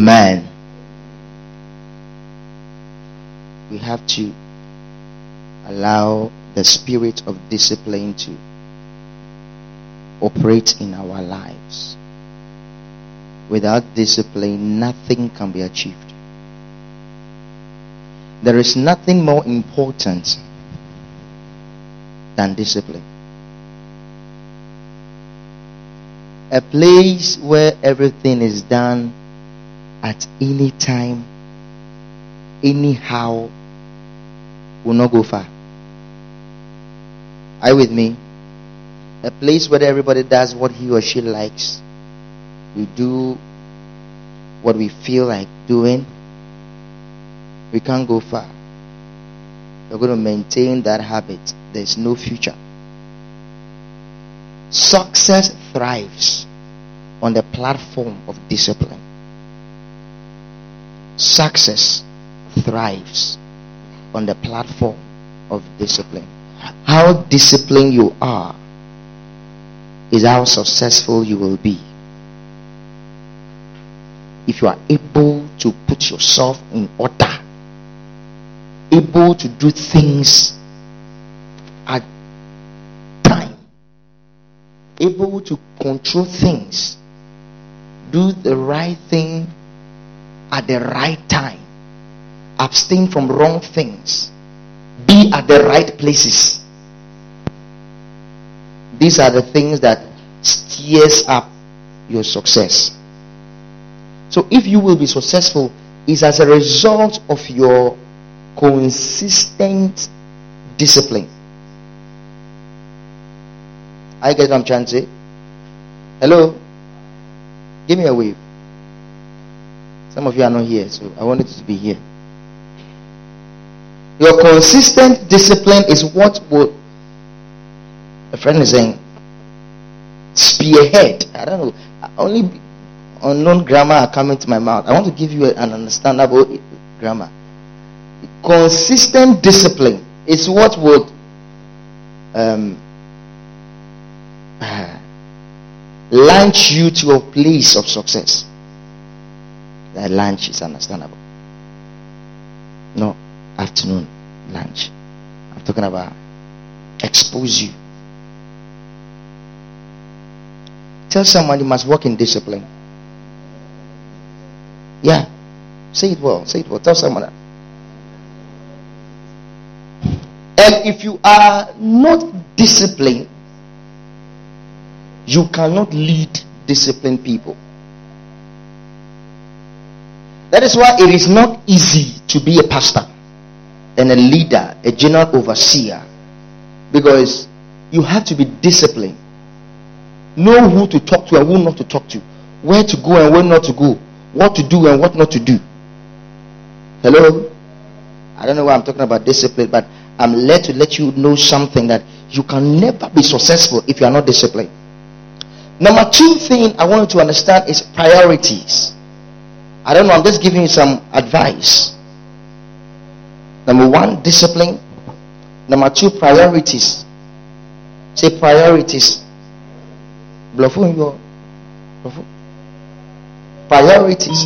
Amen. We have to allow the spirit of discipline to operate in our lives. Without discipline, nothing can be achieved. There is nothing more important than discipline. A place where everything is done at any time, anyhow, will not go far. Are you with me? A place where everybody does what he or she likes. We do what we feel like doing. We can't go far. We're going to maintain that habit. There's no future. Success thrives on the platform of discipline. Success thrives on the platform of discipline. How disciplined you are is how successful you will be. If you are able to put yourself in order, able to do things at time, able to control things, do the right thing at the right time, abstain from wrong things, be at the right places. These are the things that steers up your success. So if you will be successful, is as a result of your consistent discipline. I get what I'm trying to say. Hello? Give me a wave. Some of you are not here, so I wanted to be here. Your consistent discipline is what will a friend is saying spearhead. I don't know. Only unknown grammar are coming to my mouth. I want to give you an understandable grammar. Consistent discipline is what would um, launch you to a place of success. That lunch is understandable. No, afternoon lunch. I'm talking about expose you. Tell someone you must work in discipline. Yeah. Say it well. Say it well. Tell someone that. And if you are not disciplined, you cannot lead disciplined people. That is why it is not easy to be a pastor and a leader, a general overseer, because you have to be disciplined. Know who to talk to and who not to talk to, where to go and where not to go, what to do and what not to do. Hello? I don't know why I'm talking about discipline, but I'm led to let you know something that you can never be successful if you are not disciplined. Number two thing I want you to understand is priorities. I don't know, I'm just giving you some advice. Number one, discipline. Number two, priorities. Say priorities. Priorities.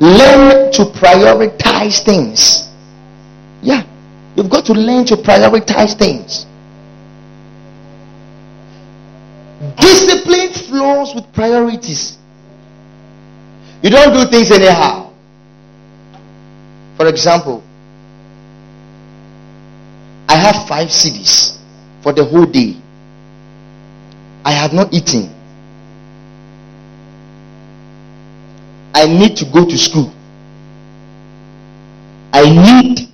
Learn to prioritize things. Yeah. You've got to learn to prioritize things. Discipline flows with priorities. You don't do things anyhow. For example, I have five cedis for the whole day. I have not eaten. I need to go to school. I need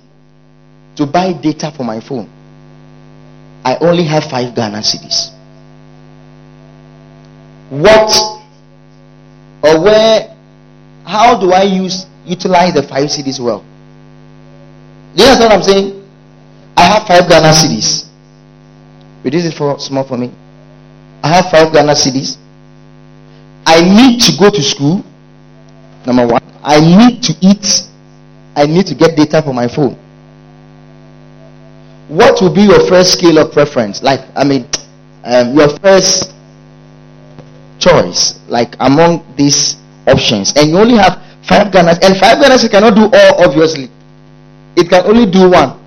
to buy data for my phone. I only have five Ghana cedis. What or where how do I use utilize the five cedis well? Do you understand what I'm saying? I have five Ghana cedis. Reduce it for small for me. I have five Ghana cedis. I need to go to school. Number one. I need to eat. I need to get data for my phone. What will be your first scale of preference? Like, I mean, um, your first choice, like among these options, and you only have Five Ghana, and five Ghana cannot do all, obviously. It can only do one.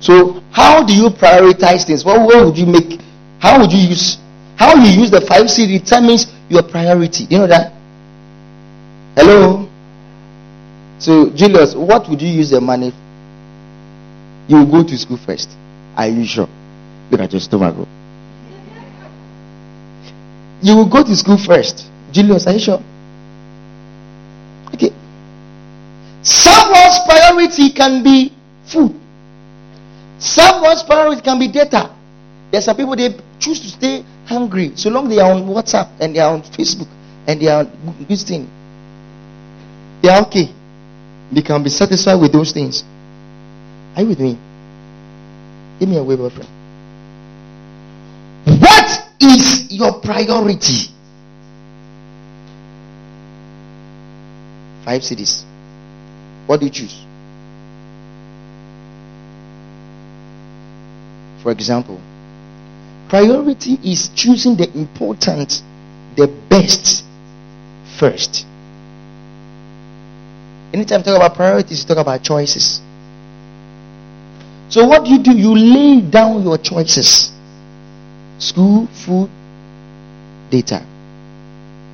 So, how do you prioritize things? What, what would you make? How would you use? How you use the five C determines your priority. You know that? Hello. So, Julius, what would you use the money? You go to school first. Are you sure? Look at your stomach. You will go to school first. Julius, are you sure? Okay. Someone's priority can be food. Someone's priority can be data. There's some people they choose to stay hungry so long they are on WhatsApp and they are on Facebook and they are this thing. They are okay. They can be satisfied with those things. Are you with me? Give me a wave, friend. Is your priority? Five cedis. What do you choose? For example, priority is choosing the important, the best first. Anytime you talk about priorities, you talk about choices. So, what do you do? You lay down your choices school, food, data.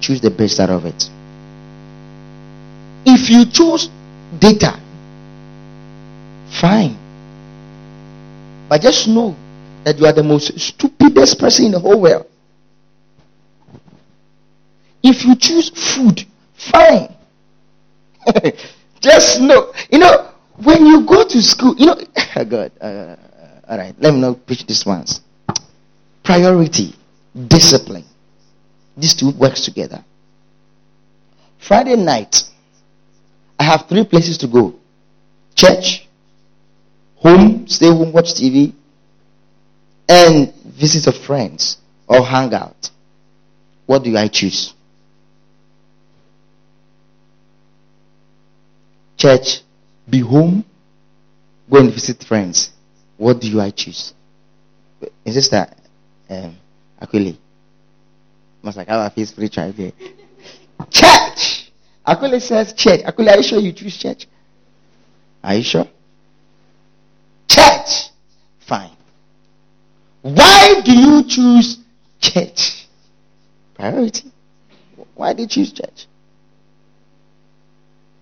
Choose the best out of it. If you choose data, fine. But just know that you are the most stupidest person in the whole world. If you choose food, fine. just know. You know, when you go to school, you know, God, uh, all right, let me not preach this once. Priority, discipline. These two works together. Friday night, I have three places to go. Church, home, stay home, watch TV, and visit a friends or hang out. What do I choose? Church, be home, go and visit friends. What do I choose? Is this that um Aquile? Must like have a face spiritual there. Church! Aquile says church. Aquile, are you sure you choose church? Are you sure? Church! Fine. Why do you choose church? Priority. Why do you choose church?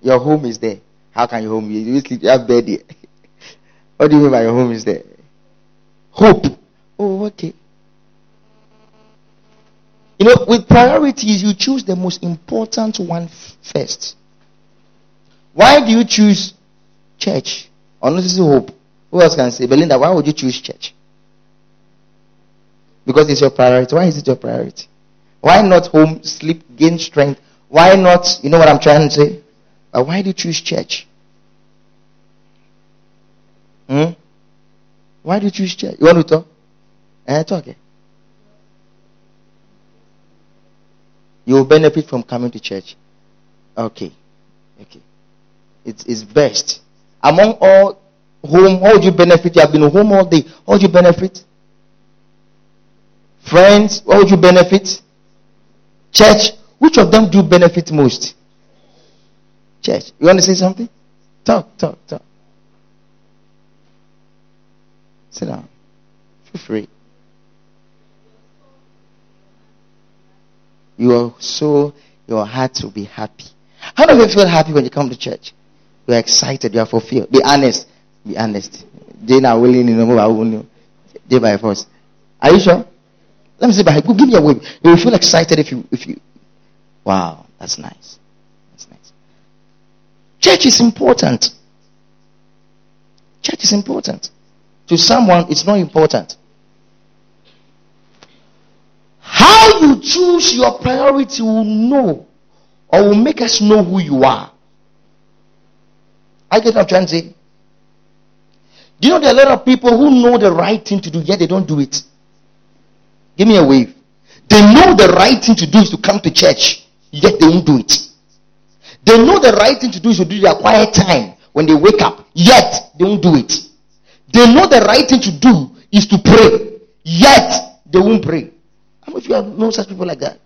Your home is there. How can your home be? You sleep, you have bed here. what do you mean by your home is there? Hope. Oh, okay. You know, with priorities, you choose the most important one first. Why do you choose church? Unnecessary hope. Who else can say? Belinda, why would you choose church? Because it's your priority. Why is it your priority? Why not home, sleep, gain strength? Why not, you know what I'm trying to say? But why do you choose church? Hmm? Why do you choose church? You want to talk? Eh, talk. Eh? You will benefit from coming to church. Okay. Okay. It is it's best. Among all home, how would you benefit? You have been home all day. How would you benefit? Friends, what would you benefit? Church, which of them do benefit most? Church. You want to say something? Talk, talk, talk. Sit down. Feel free. You are so, your heart will be happy. How do you feel happy when you come to church? You are excited, you are fulfilled. Be honest. Be honest. They are willing to know Day by force. Are you sure? Let me see by give me a wave. You will feel excited if you if you Wow, that's nice. That's nice. Church is important. Church is important. To someone, it's not important. How you choose your priority will know or will make us know who you are. I get what I'm trying to say. Do you know there are a lot of people who know the right thing to do, yet they don't do it? Give me a wave. They know the right thing to do is to come to church, yet they won't do it. They know the right thing to do is to do their quiet time when they wake up, yet they won't do it. They know the right thing to do is to pray, yet they won't pray. How many of you know such people like that?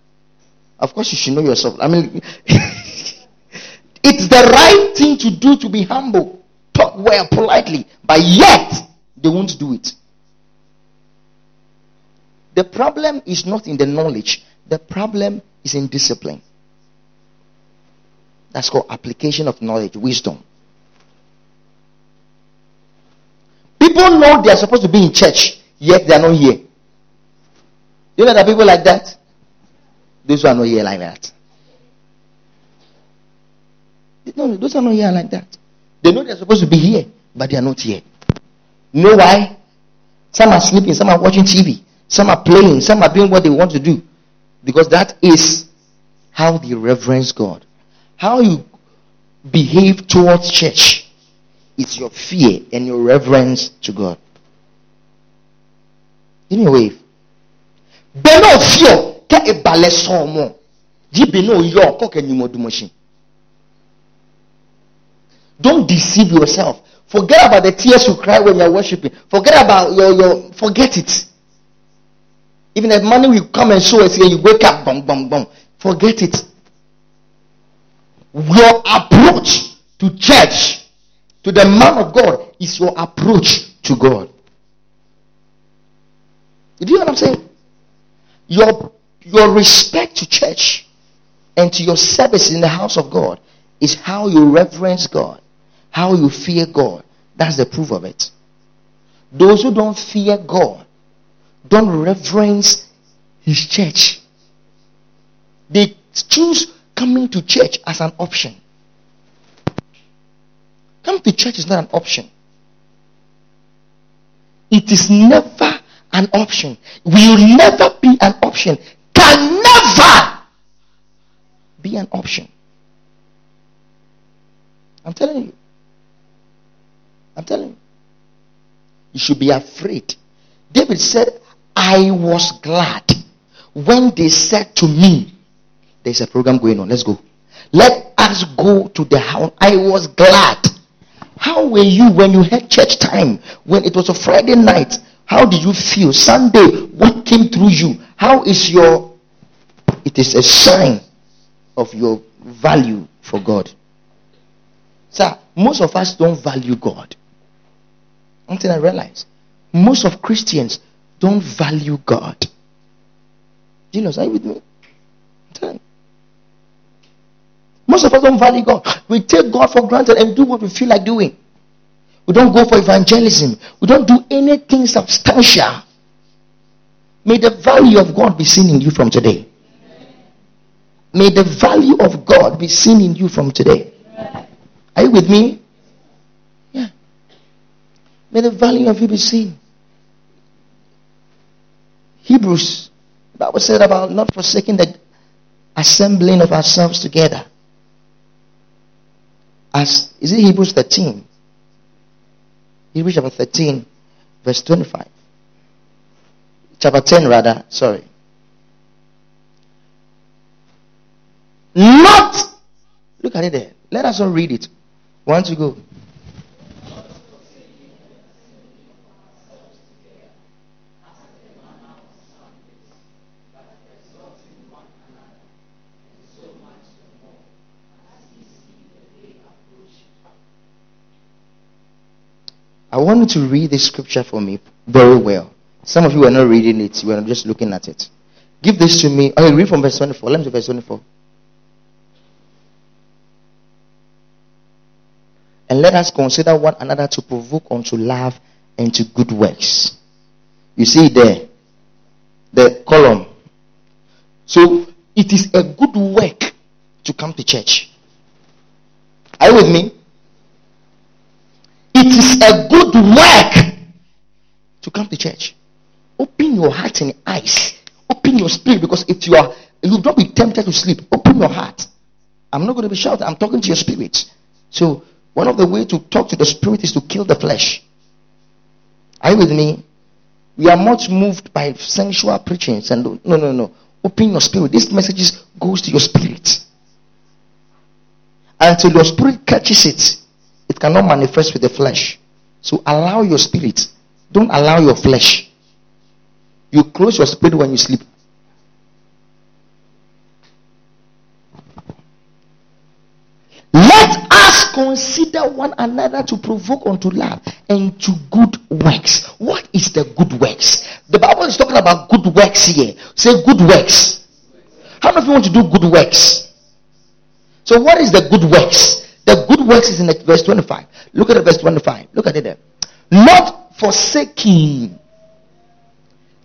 Of course, you should know yourself. I mean, it's the right thing to do to be humble, talk well, politely, but yet they won't do it. The problem is not in the knowledge, the problem is in discipline. That's called application of knowledge, wisdom. People know they are supposed to be in church, yet they are not here. You know that people like that? Those who are not here like that. No, those are not here like that. They know they're supposed to be here, but they are not here. You know why? Some are sleeping, some are watching TV, some are playing, some are doing what they want to do. Because that is how they reverence God. How you behave towards church is your fear and your reverence to God. Give me a wave. Bẹ́ẹ̀ fear kẹ́ ìbàlẹ̀ sàn ọmọ jíbi náà yọ ọkọ kẹ́nyìmọ̀ dùmọ̀ṣin. Don't deceive yourself. Forget about the tears you cry when you're worshiping. Forget about your, your forget it. Even if money will come and show us and you wake up, bong, bong, bong. Forget it. Your approach to church, to the man of God, is your approach to God. Do you know what I'm saying? Your, your respect to church and to your service in the house of God is how you reverence God, how you fear God. That's the proof of it. Those who don't fear God don't reverence His church. They choose coming to church as an option. Coming to church is not an option. It is never an option. Will never be an option. Can never be an option. I'm telling you. I'm telling you. You should be afraid. David said, I was glad when they said to me, There's a program going on. Let's go. Let us go to the house. I was glad. How were you when you had church time? When it was a Friday night? How did you feel? Sunday, what came through you? How is your. It is a sign of your value for God. Sir, most of us don't value God. Until I realize most of Christians don't value God. Jesus, are you with me? Most of us don't value God. We take God for granted and do what we feel like doing. We don't go for evangelism. We don't do anything substantial. May the value of God be seen in you from today. May the value of God be seen in you from today. Are you with me? Yeah. May the value of you be seen. Hebrews, the Bible said about not forsaking the assembling of ourselves together. As is it Hebrews 13? Hebrews chapter 13, verse 25. Chapter 10, rather, sorry. Not look at it there. Let us all read it. One to go. I want you to read this scripture for me very well. Some of you are not reading it, you are just looking at it. Give this to me. Okay, read from verse 24. Let me see verse 24. And let us consider one another to provoke unto love and to good works. You see there, the column. So it is a good work to come to church. Are you with me? It is a good work to come to church. Open your heart and eyes. Open your spirit because if you are, you don't be tempted to sleep. Open your heart. I'm not going to be shouting. I'm talking to your spirit. So one of the ways to talk to the spirit is to kill the flesh. Are you with me? We are much moved by sensual preachings and no, no, no. Open your spirit. This message goes to your spirit. Until your spirit catches it, it cannot manifest with the flesh. So allow your spirit. Don't allow your flesh. You close your spirit when you sleep. Let us consider one another to provoke unto love and to good works. What is the good works? The Bible is talking about good works here. Say good works. How many of you want to do good works? So, what is the good works? The good works is in verse 25. Look at the verse 25. Look at it there. Not forsaking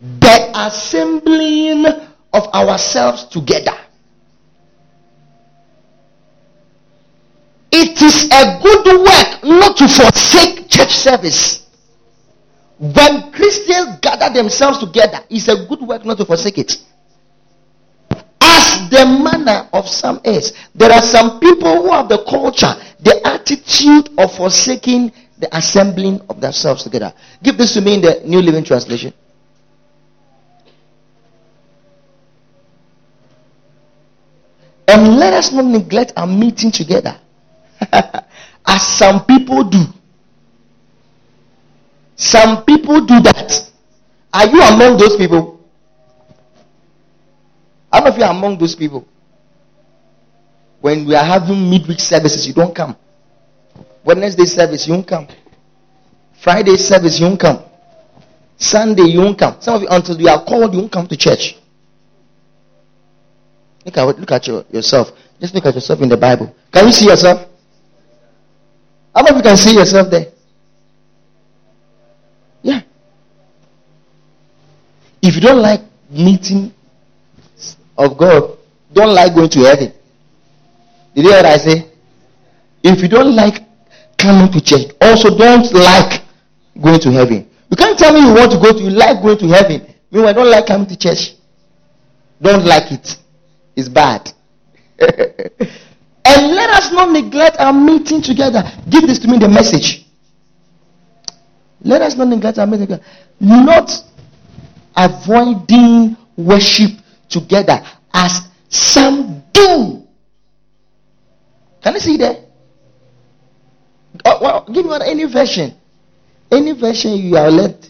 the assembling of ourselves together. It is a good work not to forsake church service. When Christians gather themselves together, it's a good work not to forsake it. The manner of some is. There are some people who have the culture, the attitude of forsaking the assembling of themselves together. Give this to me in the New Living Translation. And let us not neglect our meeting together, as some people do. Some people do that. Are you among those people? How many of you are among those people? When we are having midweek services, you don't come. Wednesday service, you don't come. Friday service, you don't come. Sunday, you won't come. Some of you, until you are called, you won't come to church. Look at look at your, yourself. Just look at yourself in the Bible. Can you see yourself? How many of you can see yourself there? Yeah. If you don't like meeting of God, don't like going to heaven. Did you hear what I say? If you don't like coming to church, also don't like going to heaven. You can't tell me you want to go to, you like going to heaven. Meanwhile, don't like coming to church. Don't like it. it is bad. and let us not neglect our meeting together. Give this to me the message. Let us not neglect our meeting together. Not avoiding worship together as some do. Can you see that? Oh, well, give me any version. Any version you are led.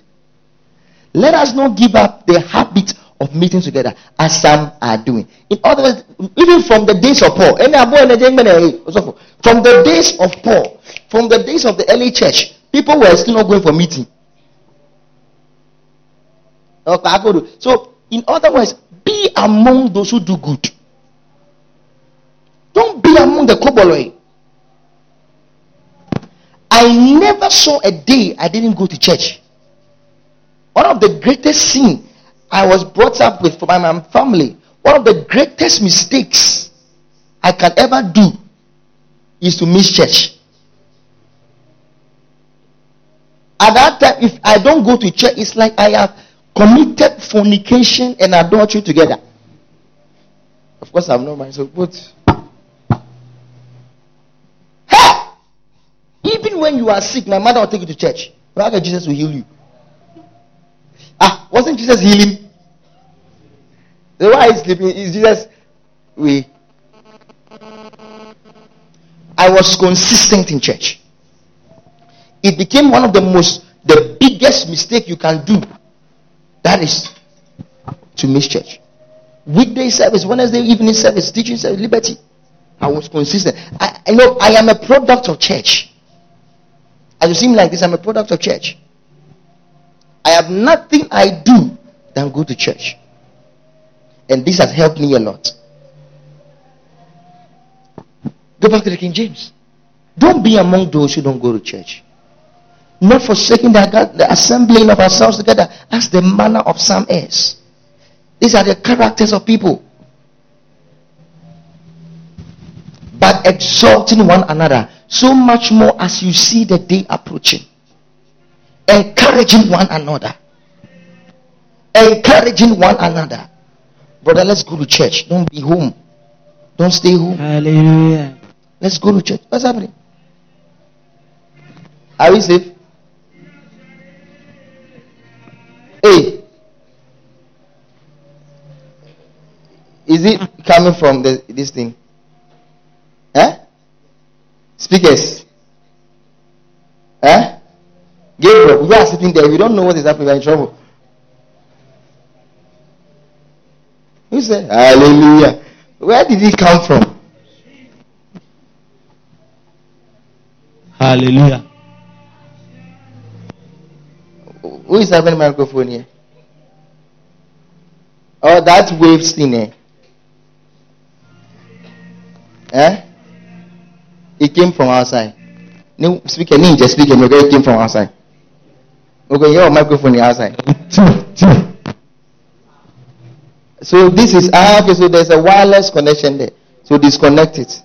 Let us not give up the habit of meeting together as some are doing. In other words, even from the days of Paul, eh, from the days of Paul, from the days of the early church, people were still not going for meeting. Okay, so, in other words, be among those who do good. Don't be among the koboloi. I never saw a day I didn't go to church. One of the greatest sins I was brought up with from my family, one of the greatest mistakes I can ever do is to miss church. At that time, if I don't go to church, it's like I have committed fornication and adultery together. Of course, I'm not myself, but hey! Even when you are sick, my mother will take you to church. How Jesus will heal you? Ah, wasn't Jesus healing? The why he's sleeping is Jesus. We. I was consistent in church. It became one of the most, the biggest mistake you can do. That is to miss church. Weekday service, Wednesday evening service, teaching service, liberty. I was consistent. I, I know I am a product of church. As you seem like this, I'm a product of church. I have nothing I do than go to church. And this has helped me a lot. Go back to the King James. Don't be among those who don't go to church. Not forsaking the, the assembling of ourselves together as the manner of some is. These are the characters of people. But exalting one another so much more as you see the day approaching encouraging one another. Encouraging one another. Brother, let's go to church. Don't be home. Don't stay home. Hallelujah. Let's go to church. What's happening? Are we safe? Hey. Is it coming from the, this thing? Eh? Speakers. Eh? Gabriel, we are sitting there. We don't know what is happening. We're in trouble. Who said, Hallelujah? Where did it come from? Hallelujah. Who is having microphone here? Oh, that waves thing eh? Eh? It came from outside. No speaker, ninja speaker, guy came from outside. Okay, your microphone outside. So this is ah, okay, so there's a wireless connection there. So disconnect it.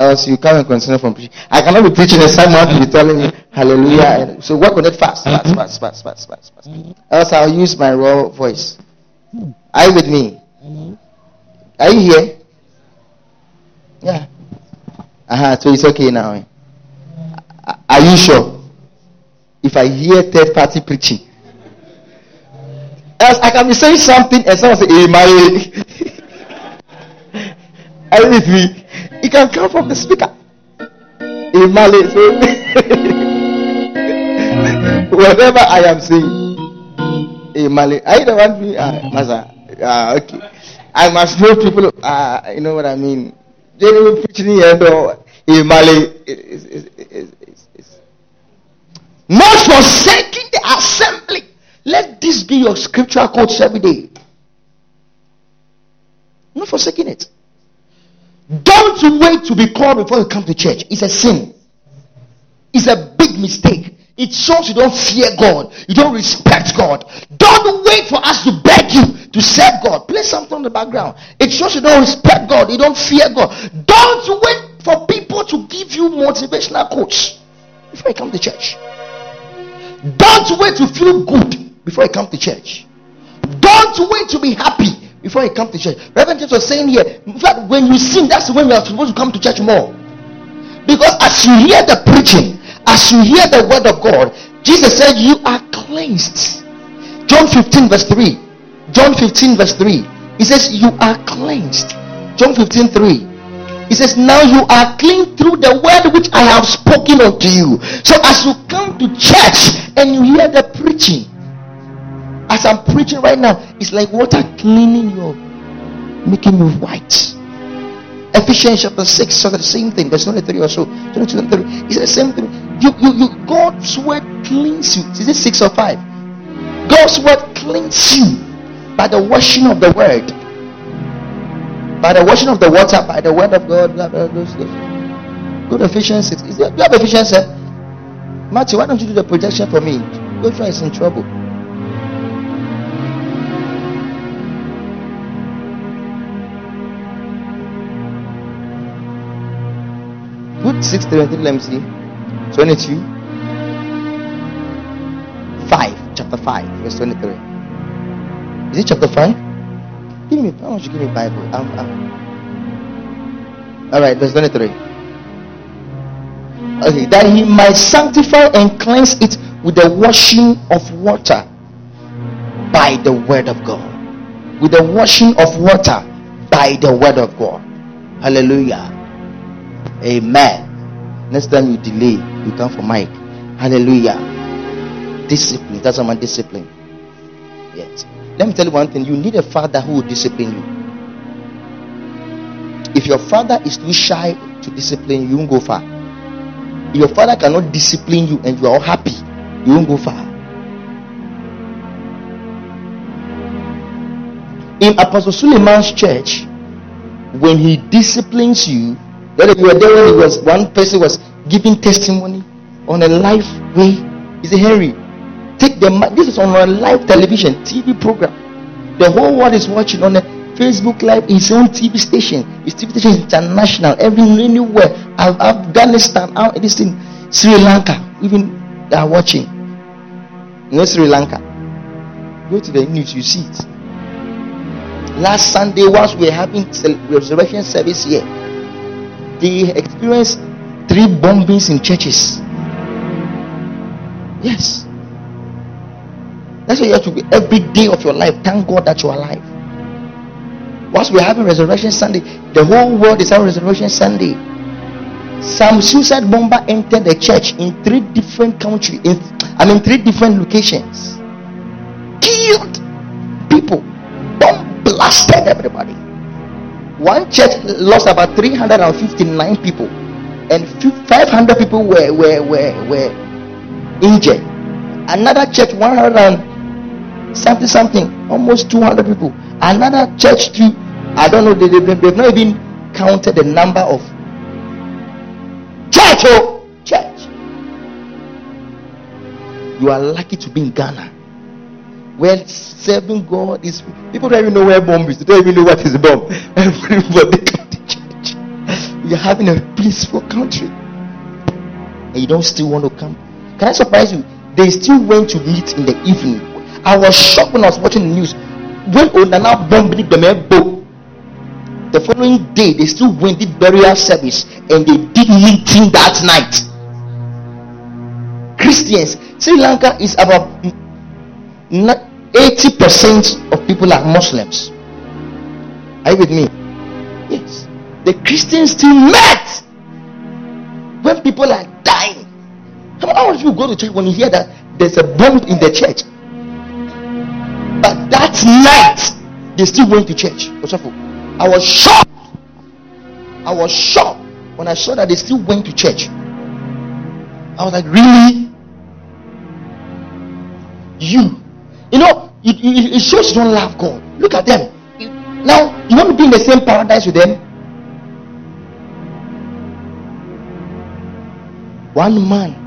Else you can't continue from preaching. I cannot be preaching and someone will be telling you hallelujah. So work on it fast, fast, fast, fast, fast, fast, fast. Else I'll use my raw voice. Are you with me? Are you here? Yeah. Uh-huh. So it's okay now. eh? Are you sure? If I hear third party preaching, else I can be saying something and someone say, "Hey, Mary." You? It can come from the speaker. In Malay, So whatever I am saying, in Malay, I don't want me? Ah, Master. Ah, okay. I must know people. Ah, you know what I mean. Generally preaching here, no. Hey, Mali. Is, is, is, is, is. Not forsaking the assembly. Let this be your scriptural quotes every day. Not forsaking it. Don't wait to be called before you come to church. It's a sin. It's a big mistake. It shows you don't fear God. You don't respect God. Don't wait for us to beg you to serve God. Play something on the background. It shows you don't respect God. You don't fear God. Don't wait for people to give you motivational quotes before you come to church. Don't wait to feel good before you come to church. Don't wait to be happy before you come to church. Reverend James was saying here, in fact, when you sing, that's when you are supposed to come to church more. Because as you hear the preaching, as you hear the word of God, Jesus said, You are cleansed. John 15, verse 3. John 15, verse 3. He says, You are cleansed. John 15, 3. He says, Now you are clean through the word which I have spoken unto you. So as you come to church and you hear the preaching, as I'm preaching right now, it's like water cleaning you, making you white. Ephesians chapter 6 says the same thing, verse 23 or so. 22 and 30. It's the same thing. You, you, you, God's word cleans you. Is it 6 or 5? God's word cleans you by the washing of the word. By the washing of the water, by the word of God. Blah, blah, blah, blah. Go to Ephesians 6. Is there, do you have Ephesians 6? Matthew, why don't you do the projection for me? Joshua is in trouble. Put 6 23, let me see. 22. 5. Chapter 5, verse 23. Is it chapter 5? Give me, why don't you give me Bible? I'm, I'm... Alright, verse 23. Okay, that he might sanctify and cleanse it with the washing of water by the word of God. With the washing of water by the word of God. Hallelujah. Amen. Next time you delay, you come for Mike. Hallelujah. Discipline. That's my discipline. Yes. Let me tell you one thing. You need a father who will discipline you. If your father is too shy to discipline you, you won't go far. If your father cannot discipline you and you are all happy, you won't go far. In Apostle Suleman's church, when he disciplines you, that you were there when he was one person was giving testimony on a live way. He said, Henry, take the. This is on a live television, TV program. The whole world is watching on a Facebook Live, his own TV station. His TV station is international, every anywhere. Af- Afghanistan, out this thing, Sri Lanka, even they are watching. You know Sri Lanka. Go to the news, you see it. Last Sunday, whilst we were having resurrection service here, they experienced three bombings in churches. Yes. That's why you have to be every day of your life. Thank God that you're alive. Once we're having Resurrection Sunday, the whole world is having Resurrection Sunday. Some suicide bomber entered the church in three different countries. In, I mean, three different locations. Killed people. Bomb blasted everybody. One church lost about 359 people. and 500 people were were were, were injured. Another church 100 and something something, almost 200 people. Another church too. I don't know. They, they, they've not even counted the number of church. Oh, church. You are lucky to be in Ghana where serving God is people don't even know where bomb is, they don't even know what is bomb. Everybody come to church. You're having a peaceful country. And you don't still want to come. Can I surprise you? They still went to meet in the evening. I was shocked when I was watching the news. When Onana bombed the the following day they still went did burial service and they did meeting that night. Christians, Sri Lanka is about 80% of people are Muslims. Are you with me? Yes. The Christians still met when people are dying. How many of you go to church when you hear that there's a bomb in the church? But that night, they still went to church. I was shocked. I was shocked when I saw that they still went to church. I was like, really? You you know, it, it, it shows you don't love God. Look at them. Now, you want to be in the same paradise with them? One man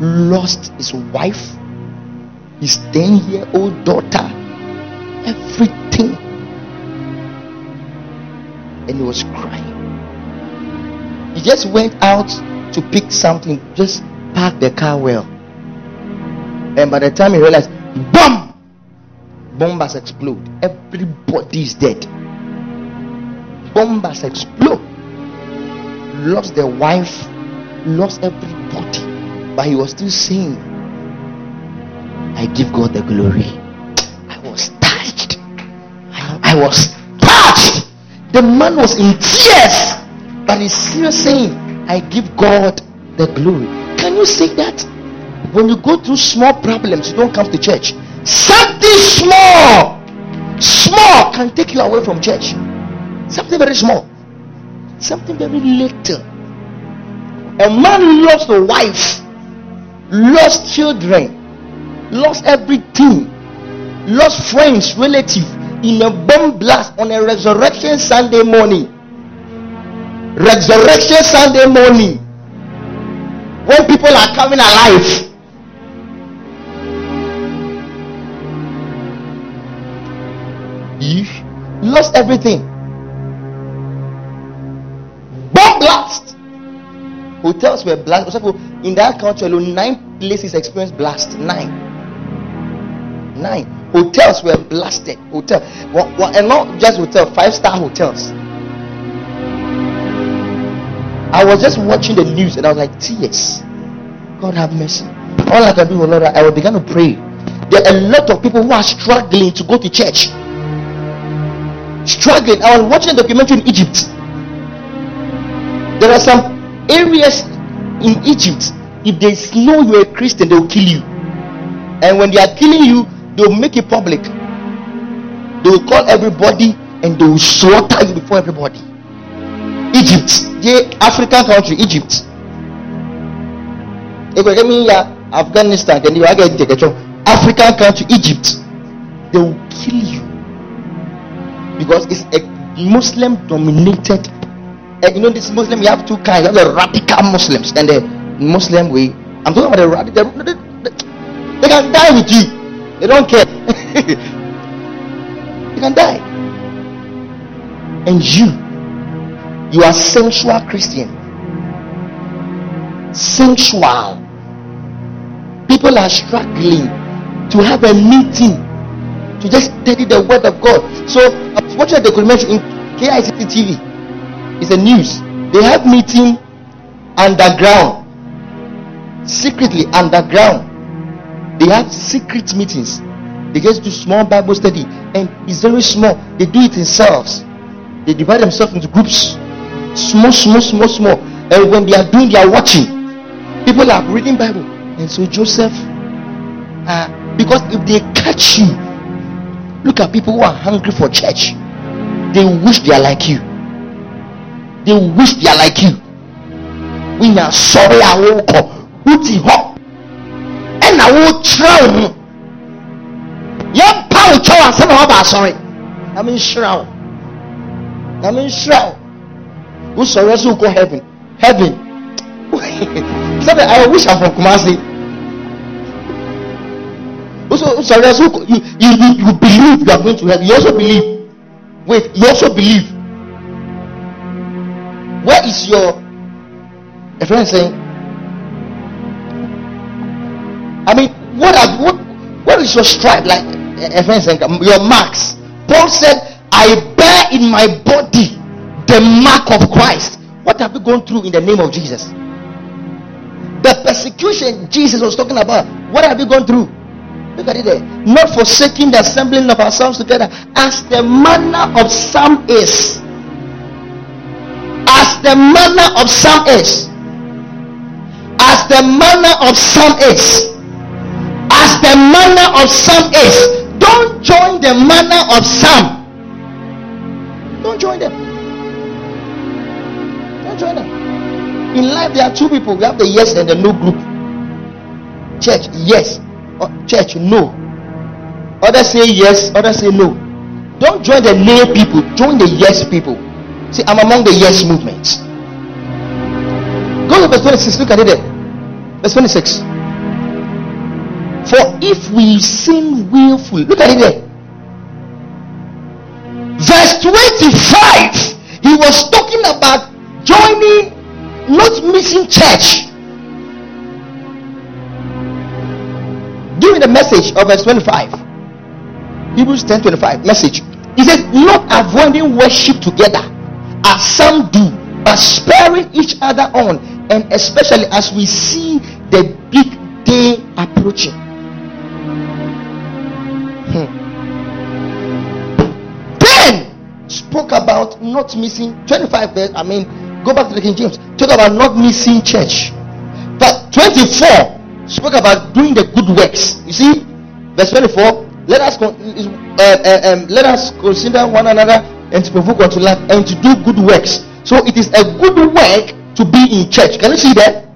lost his wife, his 10 year old daughter, everything. And he was crying. He just went out to pick something, just park the car well. And by the time he realized, BOOM! Bombers explode. Everybody is dead. Bombers explode. Lost their wife. Lost everybody. But he was still saying i give god the glory. I was touched. I, I was touched. The man was in tears. But he's still saying i give god the glory. Can you say that? When you go through small problems you don't come to church Something small, small can take you away from church. Something very small, something very little. A man lost a wife, lost children, lost everything, lost friends, relatives in a bomb blast on a resurrection Sunday morning. Resurrection Sunday morning, when people are coming alive lost everything. Bomb blast. Hotels were blast. In that country alone, nine places experienced blast. Nine. Nine. Hotels were blasted. Hotel. And not just hotel, five star hotels. I was just watching the news and I was like, tears. God have mercy. All I can do, Lord, I begin to pray. There are a lot of people who are struggling to go to church struggling. I was watching a documentary in Egypt. There are some areas in Egypt. If they know you're a Christian, they will kill you. And when they are killing you, they will make it public. They will call everybody and they will slaughter you before everybody. Egypt, the African country, Egypt. Afghanistan, African country, Egypt. They will kill you because it's a Muslim dominated. And you know, this Muslim, you have two kinds. You have the radical Muslims and the Muslim way. I'm talking about the radical. They, they, they can die with you. They don't care. they can die. And you, you are sensual Christian. Sensual. People are struggling to have a meeting to just study the word of God. So was watching a documentary in KICT TV. It's a news. They have meeting underground, secretly underground. They have secret meetings. They just do small Bible study, and it's very small. They do it themselves. They divide themselves into groups, small, small, small, small. And when they are doing, they are watching. People are reading Bible, and so Joseph, uh, because if they catch you Look at people who are hungry for church. They wish they are like you. They wish they are like you. wonya sɔre a wokɔ woti hɔ ɛna wokyerɛ wo ho yɛmpa wo kyɛw ansa na wɔba asɔre na menhyira wo na menhyira wo wosɔre so wokɔ heaven? Heaven. Sɛbɛ i wish i'm from kumasi so you, you you believe you are going to heaven you also believe. Wait you also believe. Where is your a friend saying i mean what are what what is your stripe like? A friend saying um, your marks. Paul said i bear in my body the mark of christ. What have you gone through in the name of jesus? The persecution jesus was talking about what have you gone through Look at it there. Not forsaking the assembling of ourselves together, as the manner of some is. As the manner of some is. As the manner of some is. As the manner of some is. Don't join the manner of some. Don't join them. Don't join them. In life, there are two people. We have the yes and the no group. Church, yes church no. Others say yes others say no. Don't join the nay people join the yes people. See i'm among the yes movement. Go to verse 26 look at it there. Verse 26 for if we sin willfully look at it there. Verse 25 he was talking about joining not missing church Give me the message of verse 25. Hebrews 10 25. Message. He says, Not avoiding worship together as some do, but sparing each other on, and especially as we see the big day approaching. Hmm. Then spoke about not missing 25 verse. I mean, go back to the King James. Talk about not missing church. But 24 spoke about doing the good works. You see, verse 24. Let us con- uh, uh, um, let us consider one another and to provoke unto love and to do good works. So it is a good work to be in church. Can you see that?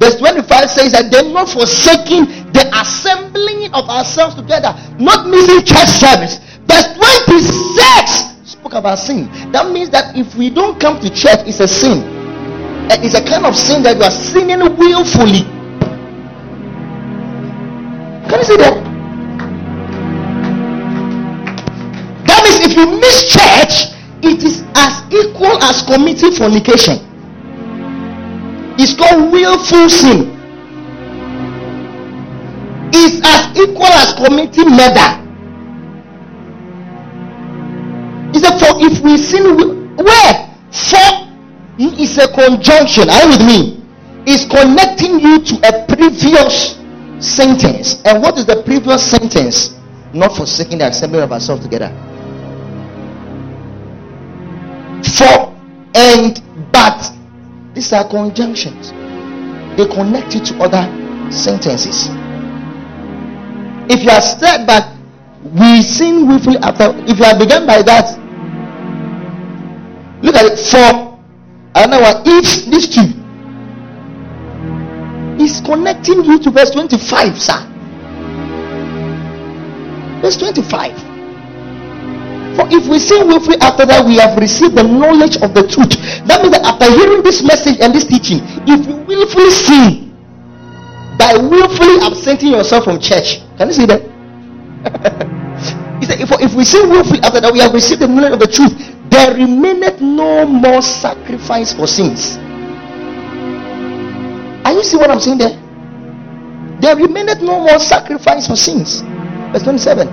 Verse 25 says that they're not forsaking the assembling of ourselves together, not missing church service. Verse 26 spoke about sin. That means that if we don't come to church, it's a sin. It's a kind of sin that you are sinning willfully. Can you see that? That means if you miss church, it is as equal as committing fornication. It's called willful sin. It's as equal as committing murder. Is that for if we sin where for is a conjunction. Are you with me? Is connecting you to a previous sentence. And what is the previous sentence? Not forsaking the assembly of ourselves together. For and but these are conjunctions. They connect you to other sentences. If you are stirred but we sin willfully after if you are begun by that, look at it. For another one, each these two is connecting you to verse 25, sir. Verse 25. For if we sin willfully after that, we have received the knowledge of the truth. That means that after hearing this message and this teaching, if you willfully sin by willfully absenting yourself from church, can you see that? he said, if, if we sin willfully after that, we have received the knowledge of the truth. There remaineth no more sacrifice for sins you see what I'm saying there? There remained no more sacrifice for sins. Verse 27.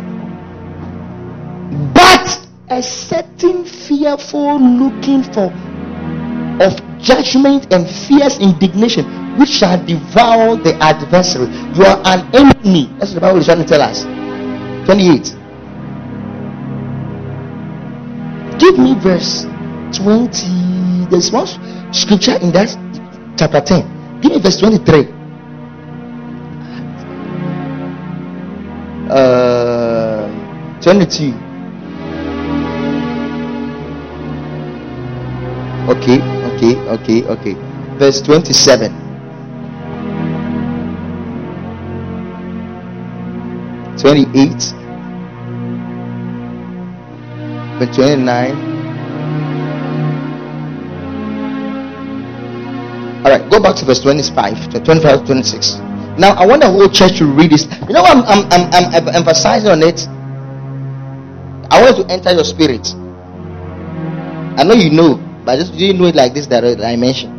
But a certain fearful looking for of judgment and fierce indignation which shall devour the adversary. You are an enemy. That's what the Bible is trying to tell us. 28. Give me verse 20. There's one scripture in that chapter 10 Give me verse 23. Uh, 22. Okay, okay, okay, okay. verse 27. Twenty-eight, verse twenty-nine. All right, go back to verse twenty-five, to twenty-five, twenty-six. Now, I want the whole church to read this. You know, I'm, I'm, I'm, I'm emphasizing on it. I want to enter your spirit. I know you know, but I just didn't know it like this that I mentioned.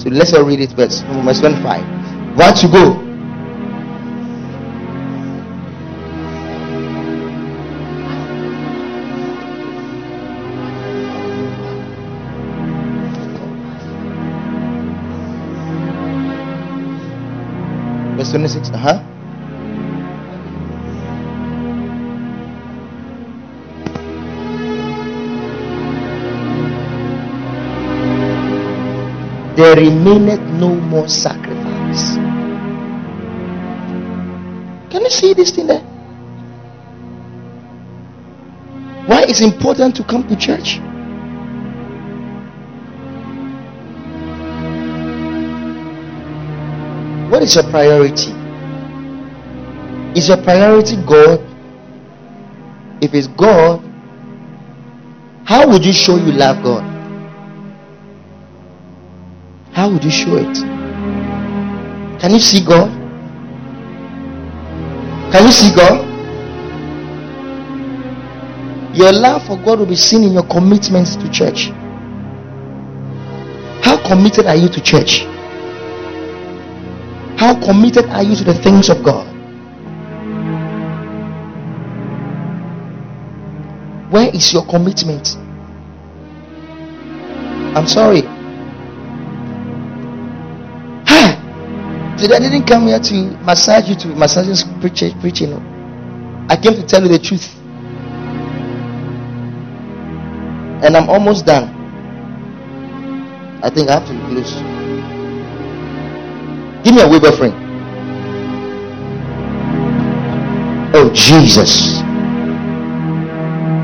So let's all read it verse verse 25. One to go. 26. Uh-huh. there remaineth no more sacrifice. Can you see this thing there? Why is important to come to church? What is your priority? Is your priority God? If it's God, how would you show you love God? How would you show it? Can you see God? Can you see God? Your love for God will be seen in your commitment to church. How committed are you to church? How committed are you to the things of God? Where is your commitment? I'm sorry. Today I didn't come here to massage you to massage preaching. preaching. I came to tell you the truth. And I'm almost done. I think I have to close. Give me a waiver friend. Oh, Jesus.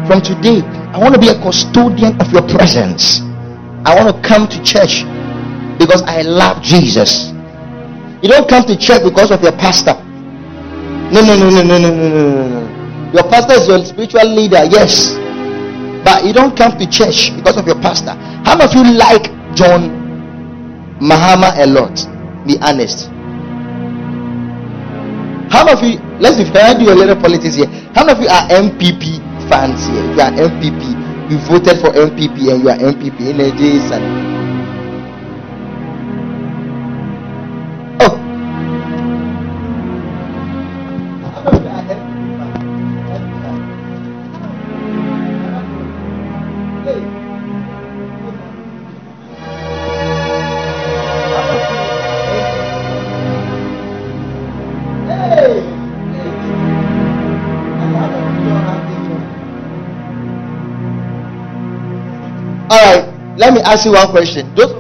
From today, I want to be a custodian of your presence. I want to come to church because I love Jesus. You don't come to church because of your pastor. No, no, no, no, no, no, no, no. Your pastor is your spiritual leader, yes. But you don't come to church because of your pastor. How many of you like John Mahama a lot? Be honest. How many of you, let's be fair, do a little politics here. How many of you are NPP fans here? If you are NPP, you voted for NPP and you are NPP in Nigeria. Let me ask you one question. Those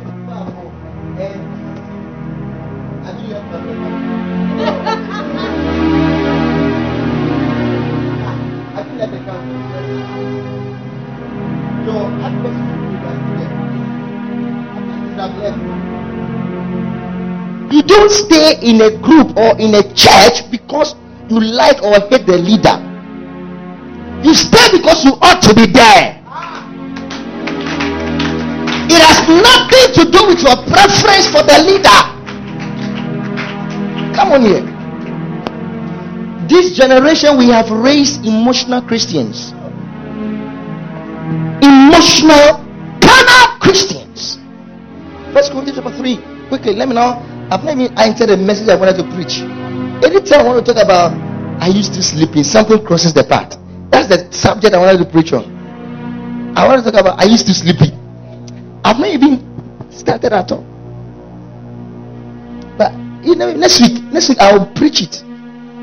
You don't stay in a group or in a church because you like or hate the leader. You stay because you ought to be there. Nothing to do with your preference for the leader. Come on here. This generation, we have raised emotional Christians. Emotional, carnal Christians. First Corinthians chapter 3. Quickly, let me know. I've not even entered the message I wanted to preach. Anytime I want to talk about I used to sleep in something crosses the path. That's the subject I wanted to preach on. I want to talk about I used to sleep in. I've not even started at all. But you know, next week, next week I will preach it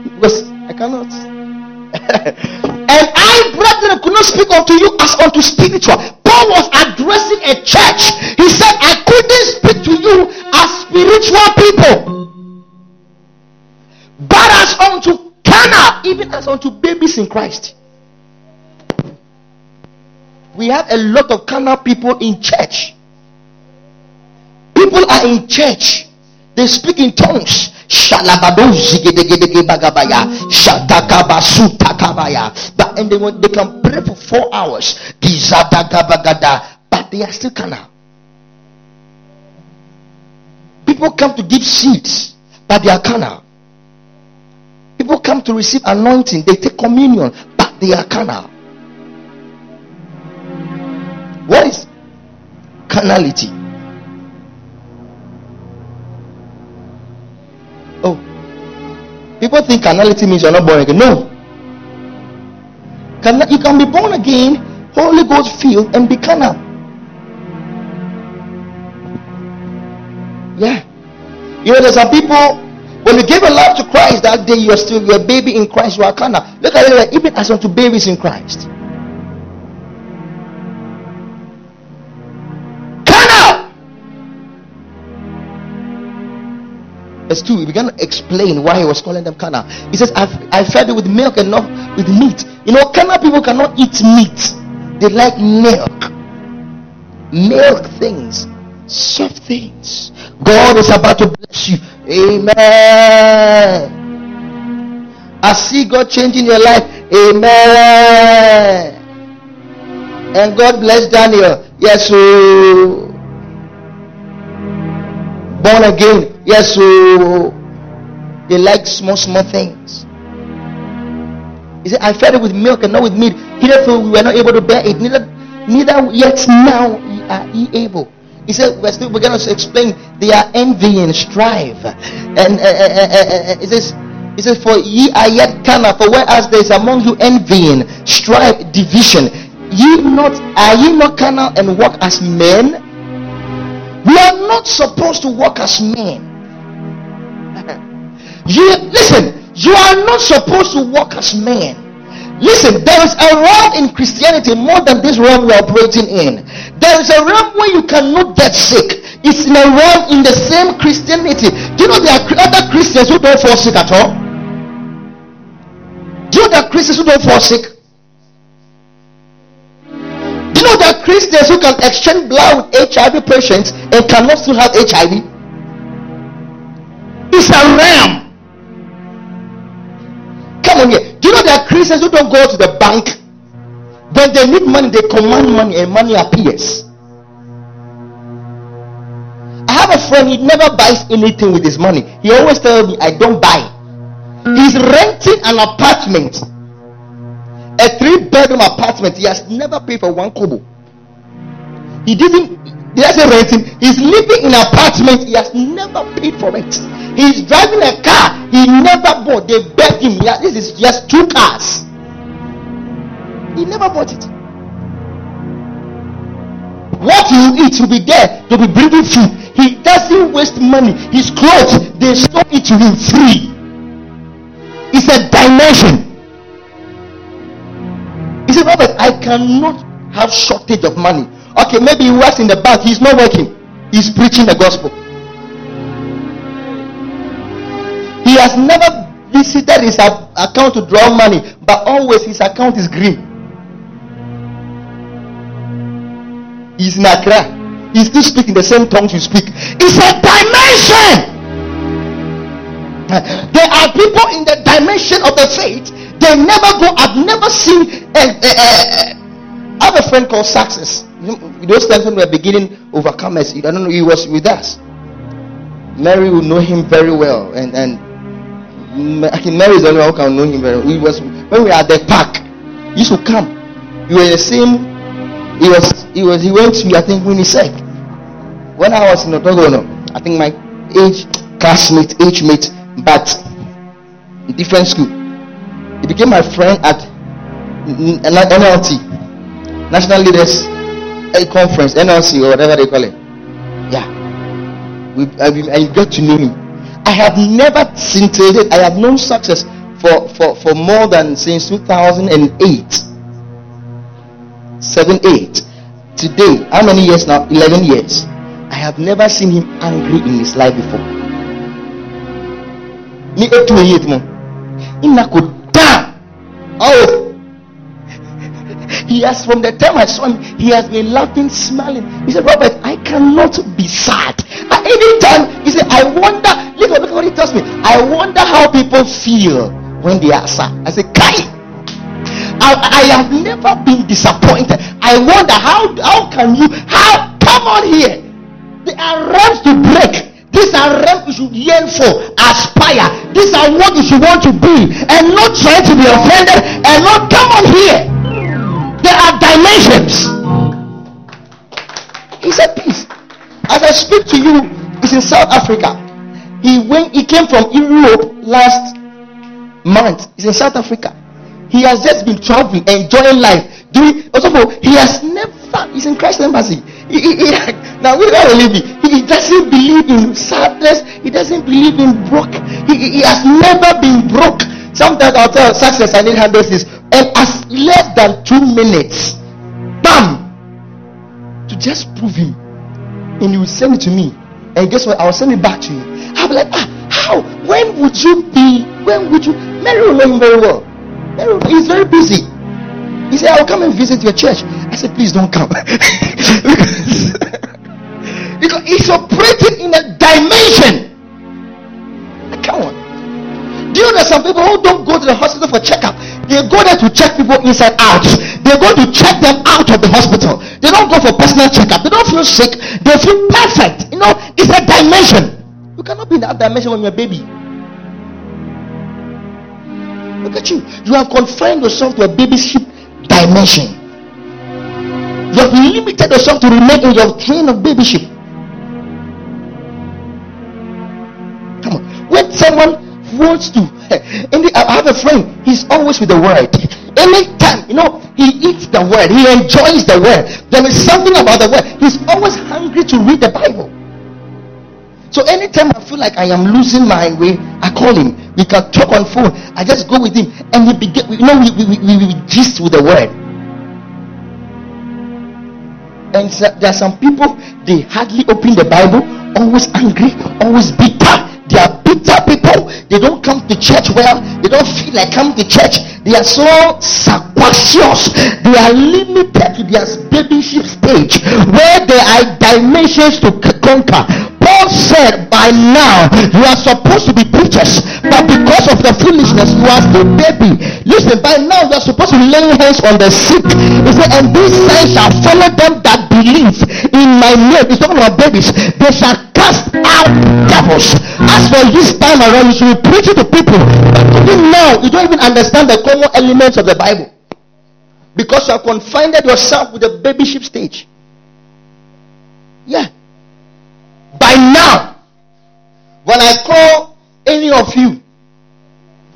because I cannot. and I, brethren, could not speak unto you as unto spiritual. Paul was addressing a church. He said, I couldn't speak to you as spiritual people, but as unto carnal, even as unto babies in Christ. We have a lot of carnal people in church. People are in church, they speak in tongues. But and they, they can pray for four hours. But they are still carnal. People come to give seeds, but they are carnal. People come to receive anointing, they take communion, but they are carnal. What is carnality? People think carnality means you're not born again. No, you can be born again, Holy Ghost filled, and be carnal. Yeah. You know, there's some people when you give a life to Christ that day, you are still you're a baby in Christ, you are carnal. Look at it like even as unto babies in Christ. Verse 2, he began to explain why he was calling them carnal. He says, I've, I fed you with milk and not with meat. You know, carnal people cannot eat meat, they like milk. Milk things, soft things. God is about to bless you. Amen. I see God changing your life. Amen. And God bless Daniel. Yes, so born again. Yes, so they like small, small things. He said, I fed it with milk and not with meat. Hitherto we were not able to bear it, neither, neither yet now are ye able. He said, we're still going to explain they are envying, strive. And uh, uh, uh, it says, he says, For ye are yet carnal, for whereas there is among you envying, strife, division, ye not are ye not carnal and walk as men? We are not supposed to walk as men. You listen, you are not supposed to walk as men. Listen, there is a realm in Christianity more than this realm we are operating in. There is a realm where you cannot get sick. It's in a realm in the same Christianity. Do you know there are other Christians who don't fall sick at all? Do you know there are Christians who don't fall sick? Do you know that Christians who can exchange blood with HIV patients and cannot still have HIV? It's a realm. Do you know there are Christians who don't go to the bank? When they need money, they command money and money appears. I have a friend, he never buys anything with his money. He always tells me, I don't buy. He's renting an apartment a three bedroom apartment. He has never paid for one kobo. He didn't. He doesn't renting. He's living in an apartment. He has never paid for it. He's driving a car. He never bought. They begged him. Yeah, this is just two cars. He never bought it. What you eat will be there. They'll be bringing food. He doesn't waste money. His clothes, they store it to him free. It's a dimension. He said, Robert, I cannot have shortage of money. Okay, maybe he works in the bank. He's not working. He's preaching the gospel. He has never visited his account to draw money, but always his account is green. He's in Accra. He's still speaking the same tongues you speak. It's a dimension. There are people in the dimension of the faith they never go. I've never seen. A, a, a, I have a friend called Success. Those times when we were beginning overcomers, I don't know. He was with us. Mary will know him very well, and and Mary is the only one who can know him very well. He was when we were at the park. He used to come. You were the same. He was. He was. He went to. Me, I think Winneba. When I was in Otogono, I think my age classmate, age mate, but different school. He became my friend at NLT, National Leaders A conference, NLC or whatever they call it. Yeah, we, I, I got to know him. I have never seen scintillated. I have known success for, for, for more than since 2008. 7 8. Today, how many years now? 11 years. I have never seen him angry in his life before. Ni etu mo. Ina ko Oh, he has from the time I saw him, he has been laughing, smiling. He said, Robert, I cannot be sad. At any time, he said, I wonder, look at, what he tells me. I wonder how people feel when they are sad. I said, Kai, I, I have never been disappointed. I wonder how how can you how come on here? There are realms to break. These are realms you should yearn for, aspire. These are what you should want to be, and not try to be offended, and not come on here. There are dimensions. He said, Peace. As I speak to you, it's in South Africa. He went, he came from Europe last month. He's in South Africa. He has just been traveling, enjoying life. Doing also for he has never he's in Christ Embassy. Now we don't believe. He, doesn't believe in sadness, he doesn't believe in broke. He, he has never been broke. Sometimes I'll tell success I need handles this and as less than two minutes, bam, to just prove him. And he will send it to me. And guess what? I'll send it back to you. I'll be like, ah, how? When would you be? When would you? Mary will know him very well. Mary, he's very busy. He said, I'll come and visit your church. I said, please don't come. because, he's operating in a dimension. Come on. Know some people who don't go to the hospital for checkup? They go there to check people inside out. They go to check them out of the hospital. They don't go for personal checkup. They don't feel sick. They feel perfect. You know, it's a dimension. You cannot be in that dimension when you're a baby. Look at you. You have confined yourself to a babyship dimension. You have limited yourself to remain in your train of babyship. Come on. When someone wants to, and I have a friend, he's always with the word. Anytime, you know, he eats the word, he enjoys the word. There is something about the word. He's always hungry to read the Bible. So anytime I feel like I am losing my way, I call him. We can talk on phone. I just go with him, and we begin. You know, we we, we, we gist with the word. And so, there are some people they hardly open the Bible, always angry, always bitter. They are bitter people. They don't come to church well. They don't feel like coming to church. They are so sarquacious. They are limited to their babyship stage where there are dimensions to conquer. Paul said, By now you are supposed to be preachers, but because of the foolishness, you are still baby. Listen, by now you are supposed to lay hands on the sick. He said, And these signs shall follow them that believe in my name. He's talking about babies. They shall cast out devils. As for this time around, you should be preaching to people. But even now, you don't even understand the common elements of the Bible. Because you have confined yourself with the babyship stage. Yeah. By now, when I call any of you,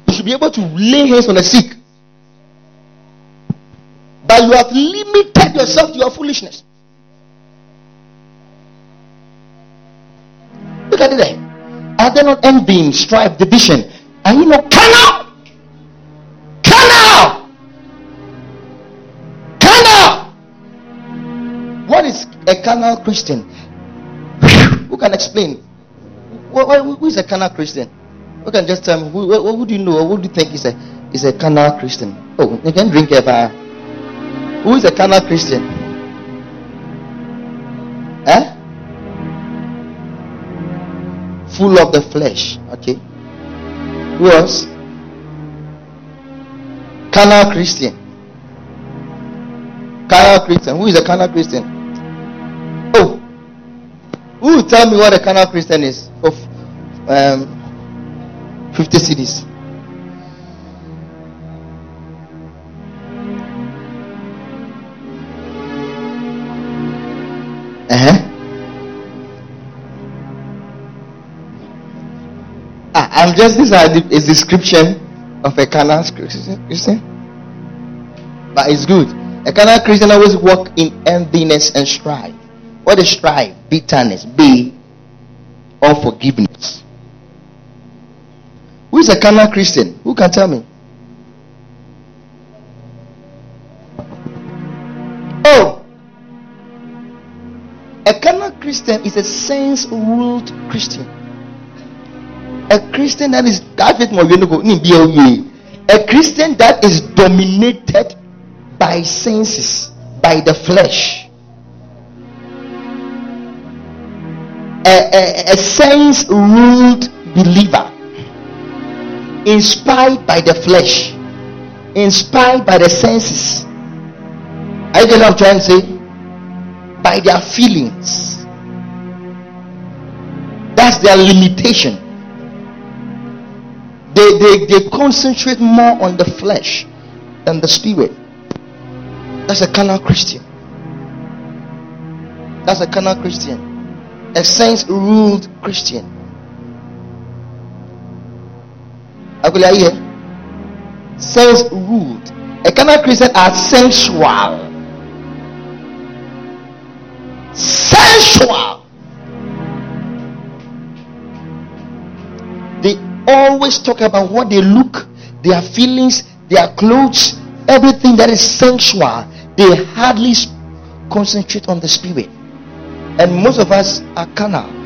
you should be able to lay hands on the sick. But you have limited yourself to your foolishness. Look at it there. Are there not envying, strife, division? And you know, carnal? Carnal! Carnal! What is a carnal Christian? Can explain? Who is a carnal Christian? Who can just tell me? Who, who, do you know or who do you think is a is a carnal Christian? Oh, you can drink ever. Who is a carnal Christian? Eh? Full of the flesh. Okay. Who else? Carnal Christian. Carnal Christian. Who is a carnal Christian? Who will tell me what a carnal Christian is? Of um, 50 cedis. Uh-huh. Ah, I'm just this is description of a carnal Christian. But it's good. A carnal Christian always walk in emptiness and strife. What is strife? Bitterness. B. Unforgiveness. Who is a carnal Christian? Who can tell me? Oh. A carnal Christian is a sense ruled Christian. A Christian that is David a Christian that is dominated by senses, by the flesh. A, a, a sense ruled believer, inspired by the flesh, inspired by the senses. Are you what I'm trying to say? By their feelings. That's their limitation. They, they, they concentrate more on the flesh than the spirit. That's a carnal Christian. That's a carnal Christian. A sense ruled Christian. Are you here? Sense ruled. A carnal Christian are sensual. Sensual. They always talk about what they look, their feelings, their clothes, everything that is sensual. They hardly concentrate on the spirit. And most of us are carnal.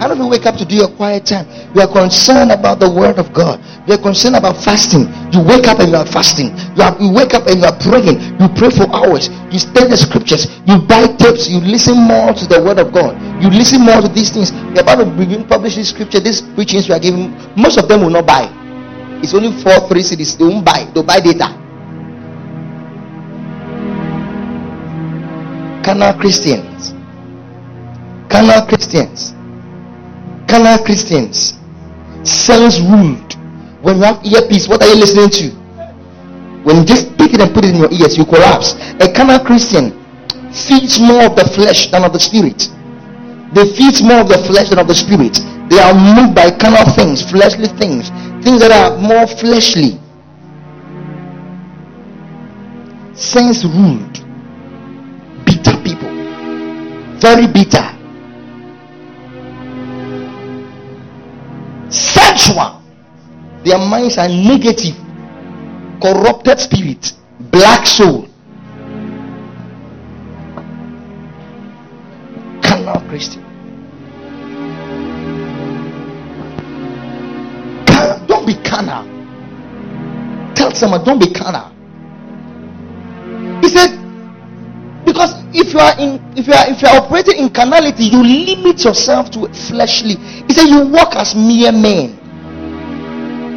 How do you wake up to do your quiet time? You are concerned about the word of God. You are concerned about fasting. You wake up and you are fasting. You, are, you wake up and you are praying. You pray for hours. You study the scriptures. You buy tapes. You listen more to the word of God. You listen more to these things. We're about to begin publish this scripture. These preachings we are giving. Most of them will not buy. It's only four, three cedis. They won't buy. They'll buy data. Carnal Christians. Carnal Christians. Carnal Christians. Sense ruled. When you have earpiece, what are you listening to? When you just pick it and put it in your ears, you collapse. A carnal Christian feeds more of the flesh than of the spirit. They feed more of the flesh than of the spirit. They are moved by carnal things, fleshly things, things that are more fleshly. Sense ruled. Very bitter. Sensual. Their minds are negative. Corrupted spirit. Black soul. Carnal Christian. Don't be carnal. Tell someone, don't be carnal. He said, if you are in if you are if you are operating in carnality, you limit yourself to fleshly. He said you walk as mere men.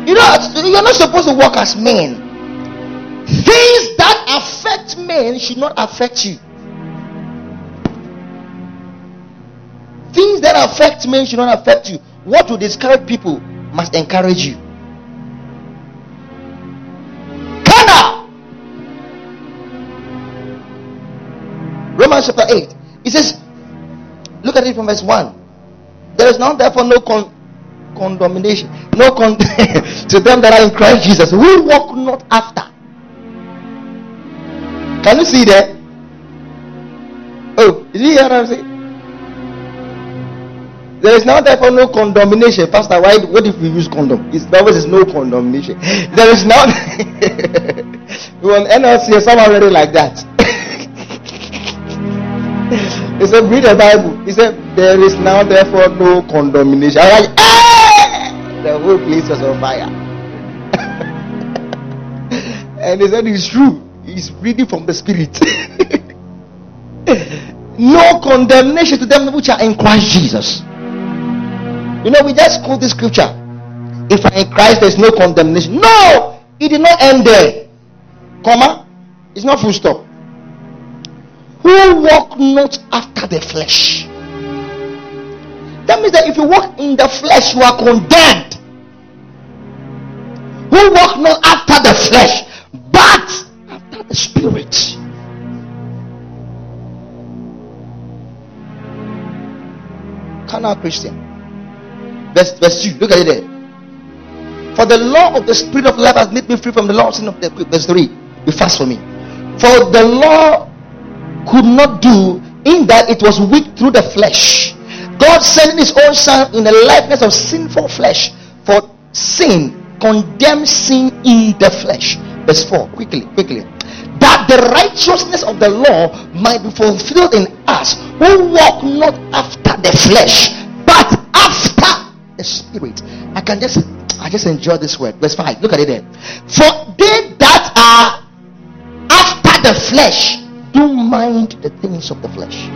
You know you're not supposed to walk as men. Things that affect men should not affect you. Things that affect men should not affect you. What will discourage people must encourage you. Romans chapter 8. He says, look at it from verse 1. There is now therefore no con- condemnation, no con- to them that are in Christ Jesus, who walk not after. Can you see that? Oh, is hear what I'm saying? There is now therefore no condemnation. Pastor, why what if we use condom? It's always is no condemnation. There is now we want NLC someone really like that. He said, read the Bible. He said, there is now therefore no condemnation. I like, hey! The whole place was on fire. and he said, it's true. He's reading from the Spirit. no condemnation to them which are in Christ Jesus. You know, we just quote the scripture. If I'm in Christ, there's no condemnation. No! It did not end there. Comma. It's not full stop who walk not after the flesh. That means that if you walk in the flesh, you are condemned. Who walk not after the flesh, but after the spirit. Carnal Christian. Verse, verse 2. Look at it there. For the law of the spirit of life has made me free from the law of sin of the verse 3. Be fast for me. For the law could not do in that it was weak through the flesh. God sending his own son in the likeness of sinful flesh for sin, condemned sin in the flesh. Verse 4, quickly, quickly. That the righteousness of the law might be fulfilled in us who walk not after the flesh, but after the spirit. I can just I just enjoy this word. Verse 5. Look at it there. For they that are after the flesh don't mind the things of the flesh.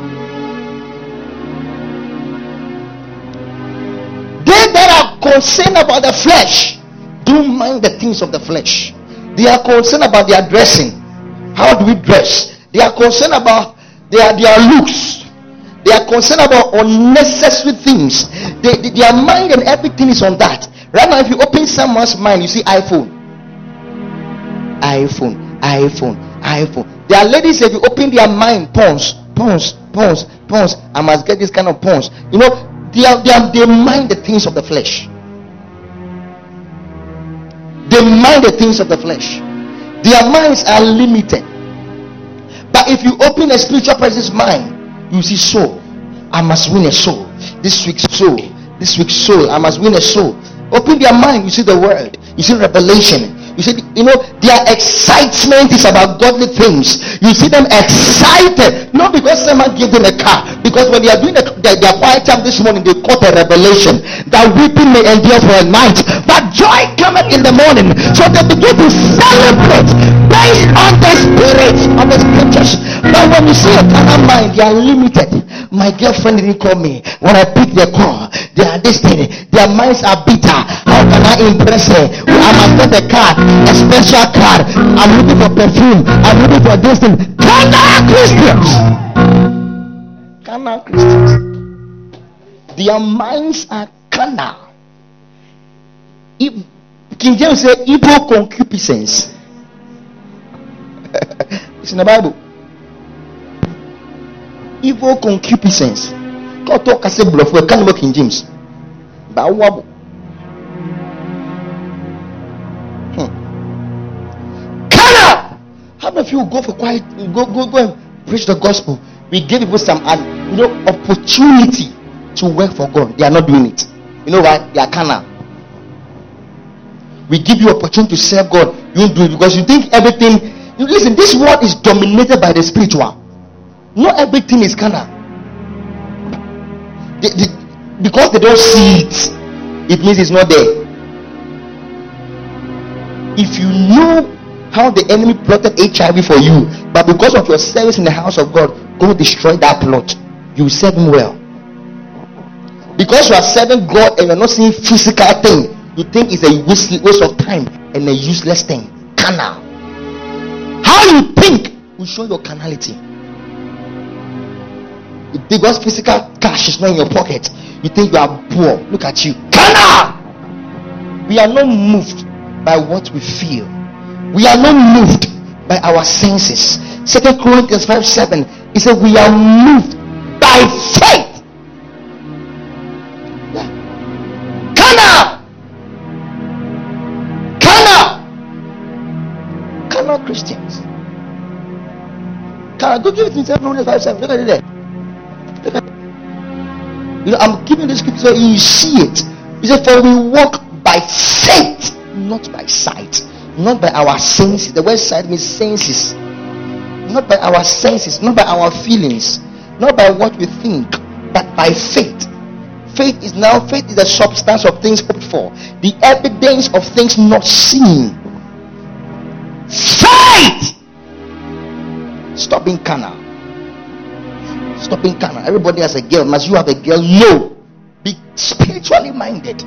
They that are concerned about the flesh, don't mind the things of the flesh. They are concerned about their dressing. How do we dress? They are concerned about their, their looks. They are concerned about unnecessary things. They, they, their mind and everything is on that. Right now, if you open someone's mind, you see iPhone, iPhone, iPhone, iPhone there are ladies, if you open their mind, pawns, pawns, pawns, pawns. I must get this kind of pawns. You know, they, are, they, are, they mind the things of the flesh. They mind the things of the flesh. Their minds are limited. But if you open a spiritual person's mind, you see soul. I must win a soul. This week's soul. This week's soul. I must win a soul. Open their mind. You see the word. You see revelation. You see, you know, their excitement is about godly things. You see them excited, not because someone gave them a car, because when they are doing the, the, their quiet time this morning, they caught a revelation that weeping may endure for a night, but joy cometh in the morning. So they begin to celebrate based on the spirit of the scriptures. But when you see a carnal mind, they are limited. My girlfriend didn't call me when I pick the call. They are thing. Their minds are bitter. How can I impress her? I must get a card a special card. I'm looking for perfume. I'm looking for this thing. Carnal Christians. Carnal Christians. Their minds are carnal. If, King James said evil concupiscence. it's in the Bible. Evil concupiscence. God talk as a bluff. We can't King James. But How many of you go for quiet? Go, go, go and preach the gospel. We give people some, uh, you know, opportunity to work for God. They are not doing it. You know why? They are carnal. We give you opportunity to serve God. You do it because you think everything. You listen. This world is dominated by the spiritual. Not everything is carnal. They, they, because they don't see it, it means it's not there. If you knew how the enemy plotted HIV for you, but because of your service in the house of God, God destroyed that plot. You serve him well. Because you are serving God and you're not seeing physical thing, you think it's a waste, of time and a useless thing. Canal. How you think will show your carnality. Because physical cash is not in your pocket, you think you are poor. Look at you. Carnal. We are not moved by what we feel we are not moved by our senses. Second Corinthians 5 7. He said, We are moved by faith. Yeah. Kana. Kana. Kana Christians. Kana. Go give it me. Second Corinthians 5 7. Look at it there. You know, I'm giving this scripture you see it. He said, For we walk by faith, not by sight not by our senses. The word side means senses. Not by our senses, not by our feelings, not by what we think, but by faith. Faith is now faith is the substance of things hoped for, the evidence of things not seen. Faith. Stop being carnal. Stop being carnal. Everybody has a girl. Must you have a girl? No. Be spiritually minded.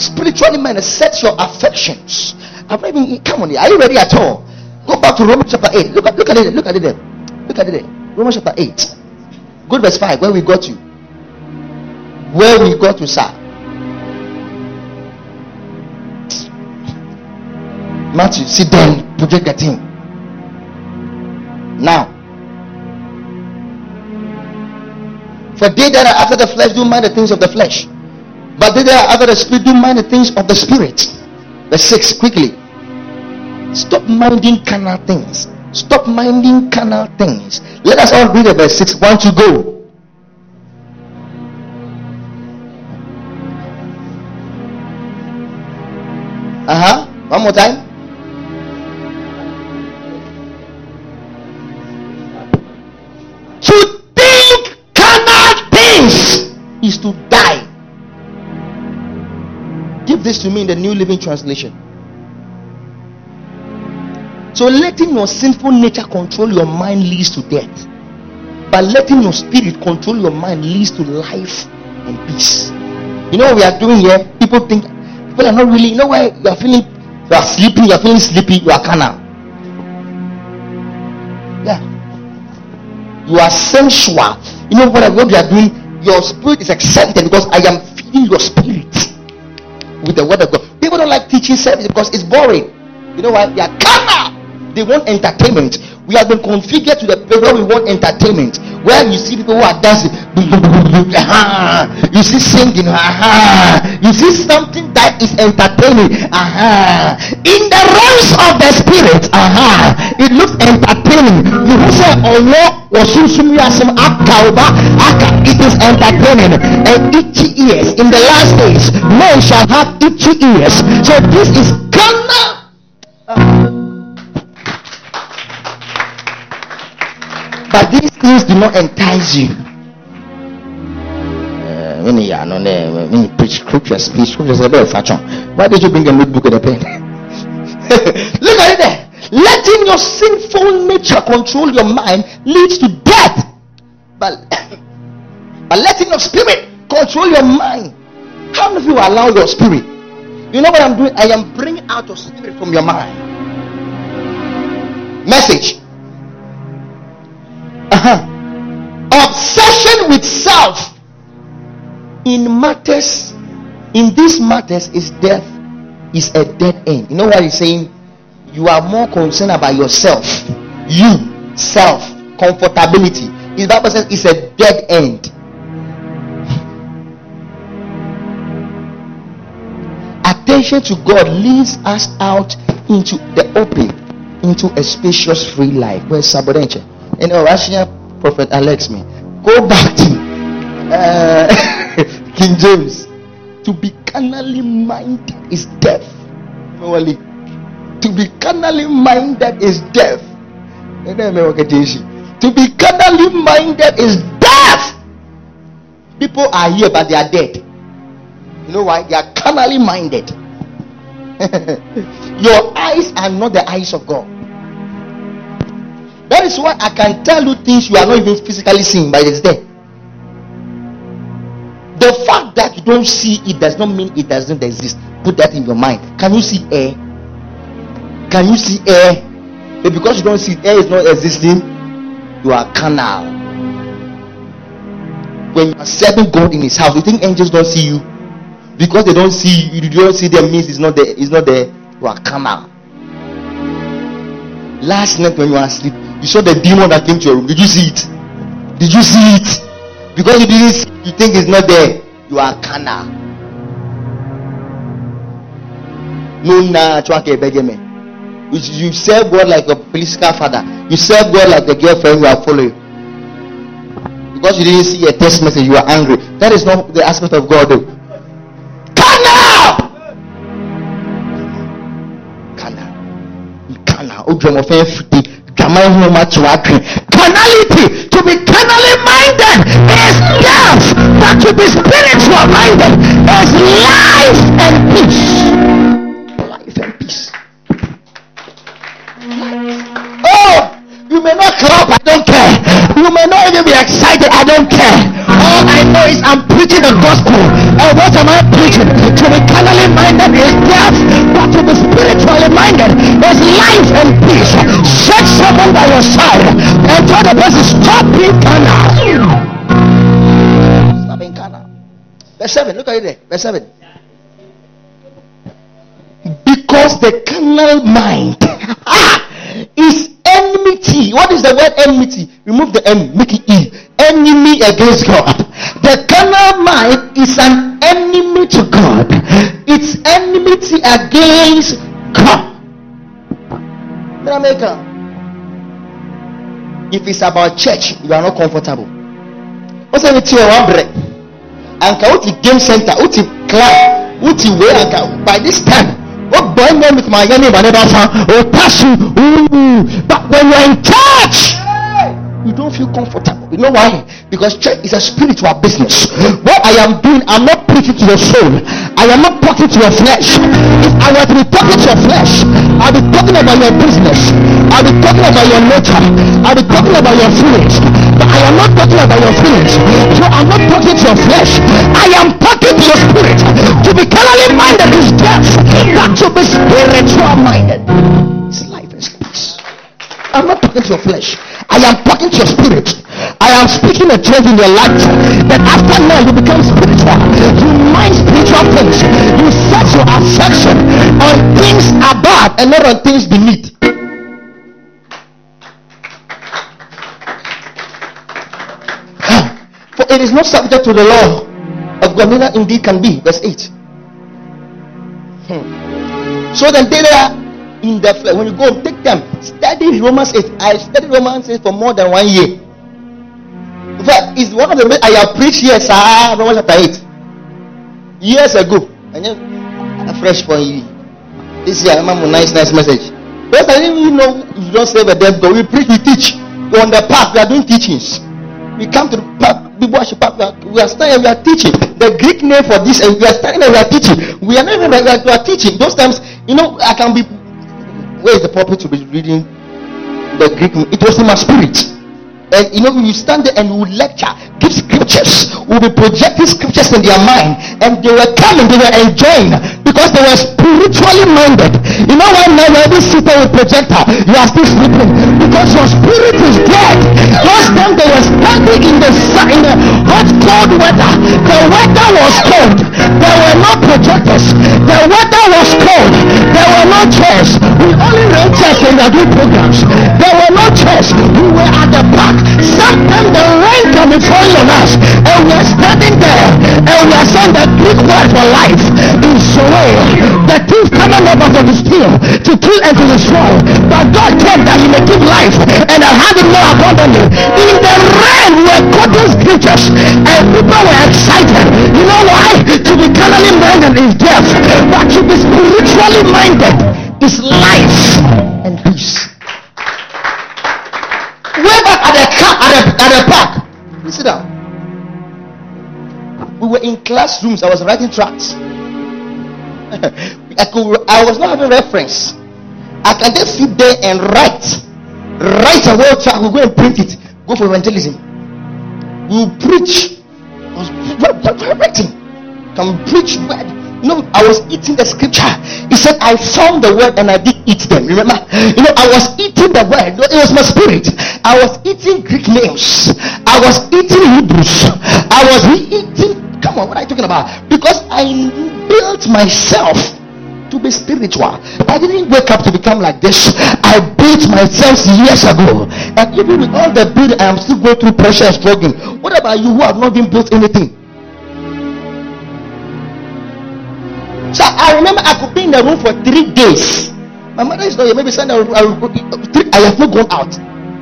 Spiritually minded. Set your affections even come on. Are you ready at all? Go back to Romans chapter 8. Look at look at it. Look at it. Look at it. Romans chapter 8. Go to verse 5. Where we got to. Where we got to, sir. Matthew, sit down, project the thing. Now, for they that are after the flesh do mind the things of the flesh, but they that are after the spirit do mind the things of the spirit. Verse 6 quickly. Stop minding carnal things. Stop minding carnal things. Let us all read the verse 6. One to go. Uh huh. One more time. Things is to die. Give this to me in the New Living Translation. So letting your sinful nature control your mind leads to death. But letting your spirit control your mind leads to life and peace. You know what we are doing here? People think people are not really. You know why you are feeling you are sleeping, you are feeling sleepy, you are carnal. Yeah. You are sensual. You know what, what you are doing? Your spirit is excited because I am feeding your spirit with the word of God. People don't like teaching service because it's boring. You know why? They are carnal. They want entertainment. We have been configured to the place where we want entertainment. Where you see people who are dancing, you see singing, you see something that is entertaining. In the realms of the spirit, it looks entertaining. You say, "Oh it is entertaining and itchy ears. In the last days, men shall have itchy ears. So this is carnal. But these things do not entice you. Uh, when you are when you preach scriptures, preach scriptures, why did you bring a notebook and a pen? Look at it there. Letting your sinful nature control your mind leads to death. But, but letting your spirit control your mind. How many of you allow your spirit? You know what I'm doing? I am bringing out your spirit from your mind. Message. Uh-huh. Obsession with self in matters, in these matters, is death, is a dead end. You know what he's saying? You are more concerned about yourself, you, self, comfortability. His Bible says it's a dead end. Attention to God leads us out into the open, into a spacious, free life. Where's Sabodenche? You know, Russian Prophet Alex me. Go back to uh, King James. To be carnally minded is death. To be carnally minded is death. To be carnally minded is death. People are here, but they are dead. You know why? They are carnally minded. Your eyes are not the eyes of God. That is why I can tell you things you are not even physically seeing, but it's there. The fact that you don't see it does not mean it doesn't exist. Put that in your mind. Can you see air? Can you see air? But because you don't see air is not existing, you are carnal. When you are serving God in His house, you think angels don't see you because they don't see you. You don't see them means it's not there. It's not there. You are carnal. Last night when you were asleep, you saw the demon that came to your room. Did you see it? Did you see it? Because you didn't see, you think it's not there. You are carnal. No, nah, you, you serve God like a political father. You serve God like the girlfriend you are following. Because you didn't see a text message, you are angry. That is not the aspect of God. Though. Carnal! Carnal. Carnal. O drum of Carnality, to be carnally minded is death, but to be spiritual minded is life and peace. Life and peace. Oh, you may not clap, I don't care. You may not even be excited, I don't care. All I know is I'm the gospel. And what am I preaching? To be carnally minded is death, but to be spiritually minded is life and peace. Shake someone by your side and tell the person, stop being carnal. Stop being carnal. Verse 7, look at it there. Verse 7. Because the carnal mind ah, is enmity. What is the word enmity? Remove the M, make it E. Enemy against God. The carnal mind is an enemy to God. It's enmity against God. If it's about church, you are not comfortable. What's the tier one break? Anka uti game center, uti club, uti way anka by this time what boy name with my and never found or pass you. But when you're in church, you don't feel comfortable. You know why? Because church is a spiritual business. What I am doing, I'm not preaching to your soul. I am not talking to your flesh. If I were to be talking to your flesh, I'll be talking about your business. I'll be talking about your nature. I'll be talking about your feelings. But I am not talking about your feelings. So I'm not talking to your flesh. I am talking to your spirit. To be carnally minded is death, to be spiritual minded is life is peace. I'm not talking to your flesh. I am talking to your spirit. I am speaking a change in your life. That after now you become spiritual. You mind spiritual things. You set your affection on things above and not on things beneath. For it is not subject to the law of God, neither indeed can be. Verse 8. Hmm. So then they are in the flesh. When you go, take them. Study Romans 8. I studied Romans 8 for more than one year. In fact, it's one of the I have preached here, sir, Romans chapter 8. Years ago. And then fresh for you. This year, I'm a nice, nice message. Because I didn't even know you don't save a dead God. We preach, we teach. We're on the path, we are doing teachings. We come to the path, we worship path, we are, we are studying, we are teaching. The Greek name for this, and we are studying and we are teaching. We are not even we are teaching. Those times, you know, I can be where is the pulpit to be reading the Greek? It was in my spirit. And you know, you stand there and you lecture, give scriptures, we'll be projecting scriptures in their mind, and they were coming, they were enjoying because they were spiritually minded. You know why now you're sitting with projector, you are still sleeping because your spirit is dead. Those time they were standing in the in the hot cold weather. The weather was cold. There were no projectors. The weather was cold. There were no chairs. We only rent chairs when we do programs. There were no chairs. We were at the back. Sometimes the rain be falling on us, and we are standing there, and we are saying the Greek word for life is Zoe. The thief coming up of the steal, to kill and to destroy. But God came that He may give life, and I have it more abundantly. In the rain, we were quoting scriptures, and people were excited. You know why? To be carnally minded is death, but to be spiritually minded is life and peace. Way back at the car, at the, at park. You sit down. We were in classrooms. I was writing tracts. I could. I was not having reference. I can just sit there and write, write a word tract. We'll go and print it. Go for evangelism. We'll preach. Writing. Can preach word no, I was eating the scripture. He said, I found the word and I did eat them. Remember? You know, I was eating the word. It was my spirit. I was eating Greek names. I was eating Hebrews. I was eating. Come on, what are you talking about? Because I built myself to be spiritual. I didn't wake up to become like this. I built myself years ago. And even with all the building, I am still going through pressure and struggling. What about you who have not been built anything? So I remember I could be in the room for three days. My mother is not here. Maybe Sunday I, I have not gone out.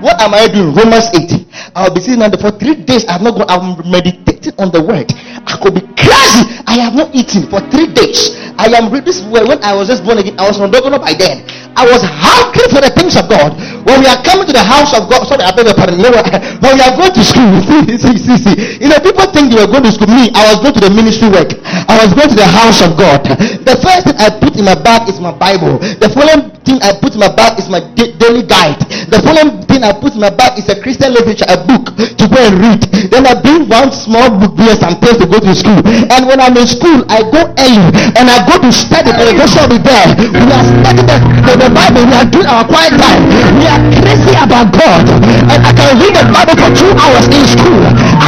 What am I doing? Romans 8. I'll be sitting under for three days. I have not gone. I'm meditating on the word. I could be crazy. I have not eaten for three days. I am this when I was just born again. I was not by then. I was hungry for the things of God. When we are coming to the house of God, sorry, I beg your pardon. You when we are going to school, see, see, see. You know, people think they were going to school. Me, I was going to the ministry work. I was going to the house of God. The first thing I put in my bag is my Bible. The following thing I put in my bag is my daily guide. The following thing I put in my bag is a Christian literature, a book to go and read. Then I bring one small book here place to go to school. And when I'm in school, I go early and I go to study. The gospel will be there. We are studying the, the Bible. We are doing our quiet time. We are crazy about God. And I can read the Bible for two hours in school.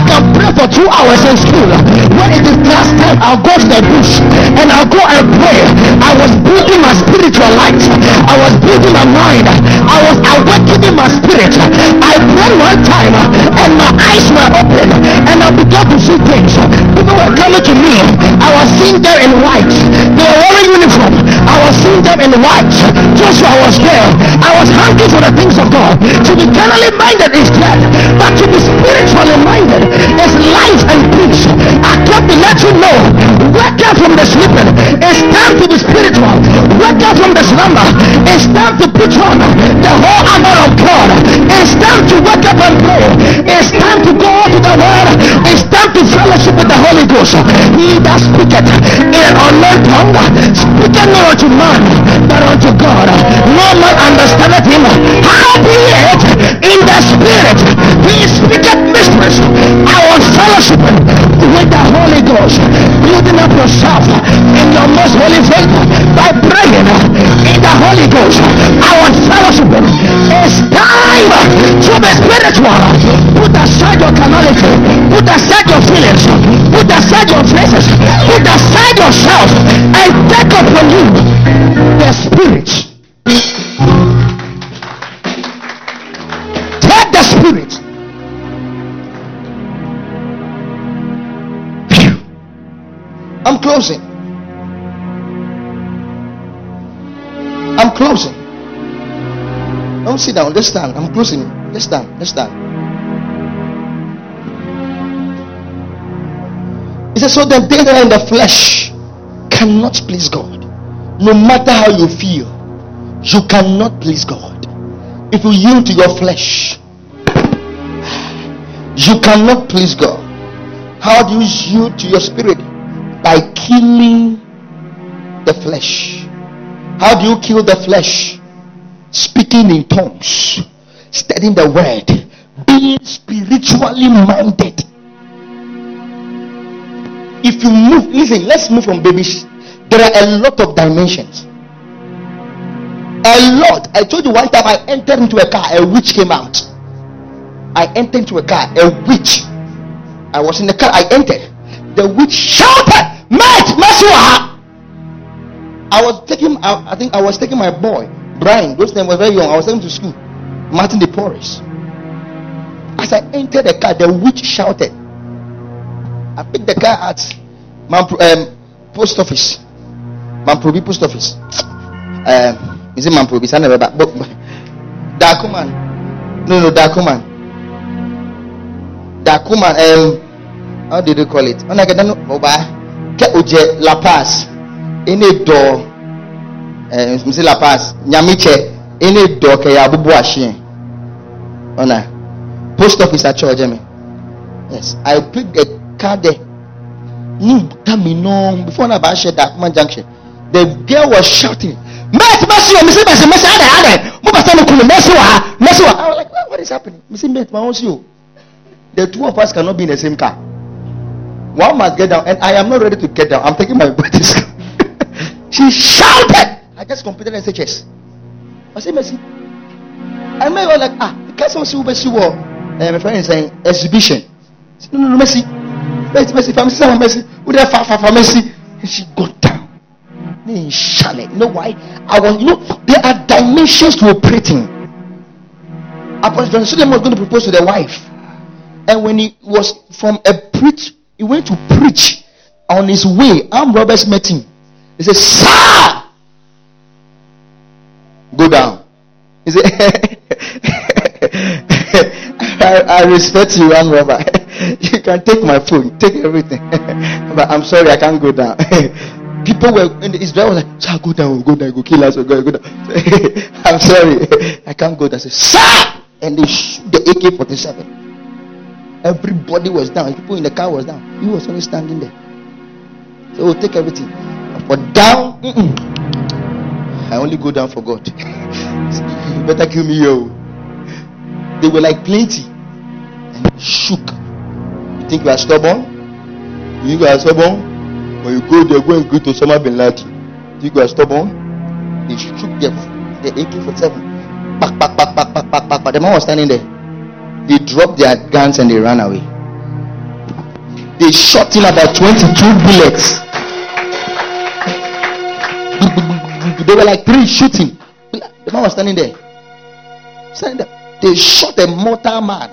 I can pray for two hours in school. When it is class time, I'll go to the bush and I'll go and pray. I was building my spiritual life. I was building my mind. I was awakening my spirit. I prayed one time and my eyes were open and I began to see things. People were coming to me. I was seeing them in white. They were wearing uniform. I was seeing them in white. Joshua was there. I was hungry for the things of God. To be carnally minded is death, but to be spiritually minded is life and peace. I come to let you know, wake up from the sleeping. It's time to be spiritual. Wake up from the slumber. It's time to put on the whole armor of God. It's time to wake up and pray. It's time to go to the word. It's time to fellowship with the Holy Ghost. He that speaketh in an unknown tongue speaketh not unto man, but unto God. No man understandeth him. How be it in the spirit? He speaketh mysteries. I was fellowshipping with the Holy Ghost, building up yourself in your most holy faith by praying in the Holy Ghost. Our fellowship is time to be spiritual. Put aside your carnality, put aside your feelings, put aside your faces, put aside yourself, and take upon you the spirit. Take the spirit. Closing. I'm closing. Don't sit down. Just stand. I'm closing. Just stand. Just stand. He says, So the they that are in the flesh cannot please God. No matter how you feel, you cannot please God. If you yield to your flesh, you cannot please God. How do you yield to your spirit? By killing the flesh. How do you kill the flesh? Speaking in tongues, studying the word, being spiritually minded. If you move, listen, let's move from babies. There are a lot of dimensions. A lot. I told you one time I entered into a car, a witch came out. I entered into a car, a witch. I was in the car, I entered. The witch shouted, Mate, Masua. I was taking, I, I, think I was taking my boy, Brian. Those times was very young. I was taking him to school. Martin de Porres. As I entered the car, the witch shouted. I picked the car at Mampro, um, post office. Mamprobi post office. Um, is it Mamprobi? I never back. Dakuman. No, no, Dakuman. Dakuman. Um, how did you call it? When I get done, ke oje la pass ene do eh msi la pass nyamiche. Ene do ke ya bubu ahye ona. Post office at church me yes i pick the car there. No tami no before na ba share that junction. The girl was shouting mate mercy mercy mercy no mercy wa mercy wa i was like what is happening? Misi mate o. The two of us cannot be in the same car one must get down, and I am not ready to get down. I'm taking my breath. she shouted. I just completed SHS. I said, Mercy. I may go like, ah, the person see Mercy war. My friend is saying exhibition. Said, no, no, no, Mercy. Mercy, Mercy, Mercy, Mercy, Mercy. Who there far, far, far, Mercy? And she got down. It. You know why? I was, you know, there are dimensions to operating. Apostle Johnson Suleman was going to propose to the wife. And when he was from a preach he went to preach on his way. Armed robbers met him. He said, Sir, go down. He said, I, I, respect you, armed robber. you can take my phone, take everything. but I'm sorry, I can't go down. People were in Israel was like, Sir, go down, go down, go kill us, go, go down. I'm sorry, I can't go down. I said, Sir! And they shoot the AK 47. Everybody was down. People in the car was down. He was only standing there. So we'll take everything. But down, mm-mm. I only go down for God. you better kill me, yo. They were like plenty. And shook. You think you are stubborn? You think you are stubborn? When you go there, go and greet Osama bin Laden. You think you are stubborn? They shook the, the AK 47. Back, back, back, back, back, back, back. But the man was standing there. They dropped their guns and they ran away. They shot him about 22 bullets. They were like three shooting. The man was standing there. Standing there. They shot a mortal man.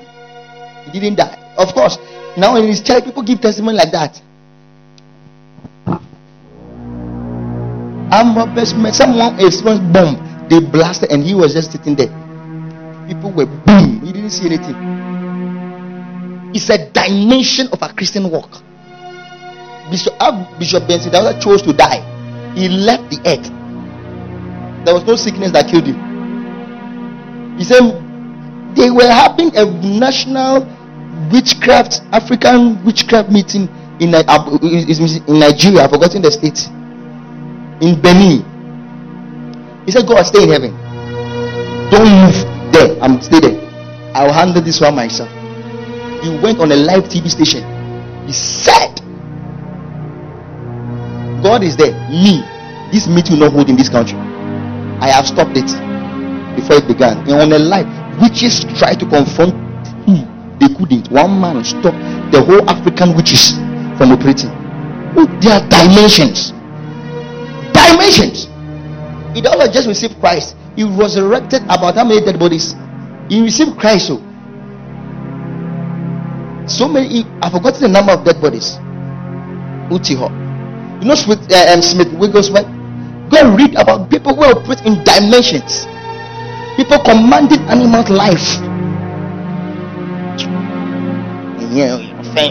He didn't die. Of course, now in his church, people give testimony like that. Someone experienced bomb. They blasted and he was just sitting there people were boom. He didn't see anything. It's a dimension of a Christian walk. Bishop, Bishop Benson that chose to die. He left the earth. There was no sickness that killed him. He said they were having a national witchcraft, African witchcraft meeting in, uh, in Nigeria. I've forgotten the state. In Benin. He said, God, stay in heaven. Don't move there. I'm stay there. I'll handle this one myself. He went on a live TV station. He said, God is there. Me, this meeting will not hold in this country. I have stopped it before it began. And on a life, witches try to confront him. They couldn't. One man stopped the whole African witches from operating. Oh, there are dimensions. Dimensions. It doesn't just receive Christ. He resurrected about how many dead bodies? He received Christ. So, so many. I forgotten the number of dead bodies. Utiho. You know Smith, uh, um, Smith Wigglesworth? Go read about people who operate in dimensions. People commanding animal life. Yeah,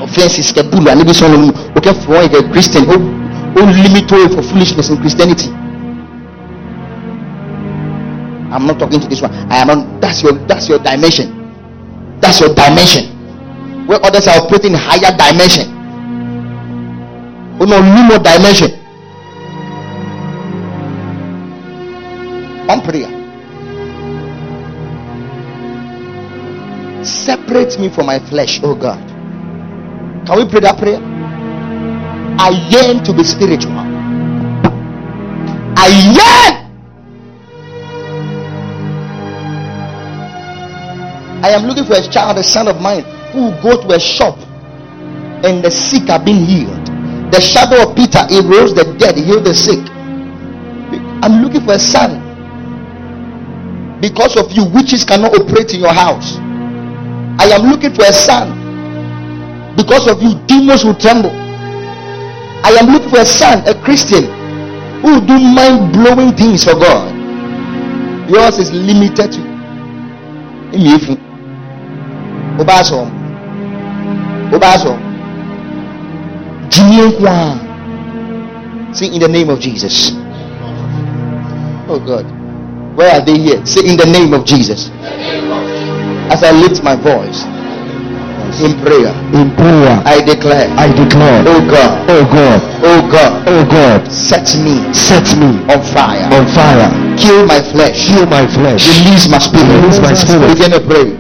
offense is kabulu and maybe some okay for a Christian who limit for foolishness in Christianity. I'm not talking to this one. I am on that's your that's your dimension. That's your dimension. Where others are operating higher dimension. Oh no, more dimension. One prayer. Separate me from my flesh, oh God. Can we pray that prayer? I yearn to be spiritual. I yearn. I am looking for a child, a son of mine, who will go to a shop and the sick are being healed. The shadow of Peter, he rose the dead, he healed the sick. I'm looking for a son. Because of you, witches cannot operate in your house. I am looking for a son. Because of you, demons will tremble. I am looking for a son, a Christian, who will do mind blowing things for God. Yours is limited to. Obaso. Obaso. Say in the name of Jesus. Oh God. Where are they here? Say in the name of Jesus. As I lift my voice in prayer. In prayer. I declare. I declare. Oh God. Oh God. Oh God. Oh God. Set me. Set me on fire. On fire. Kill my flesh. Kill my flesh. Release my spirit. Release my spirit. Begin to pray.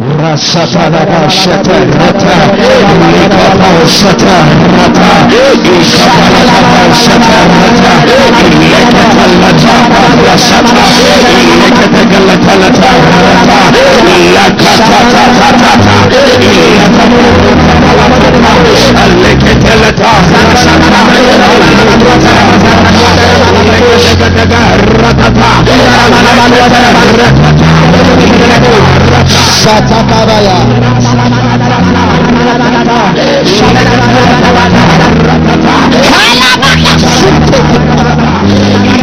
Satakabaya. Kalabaya.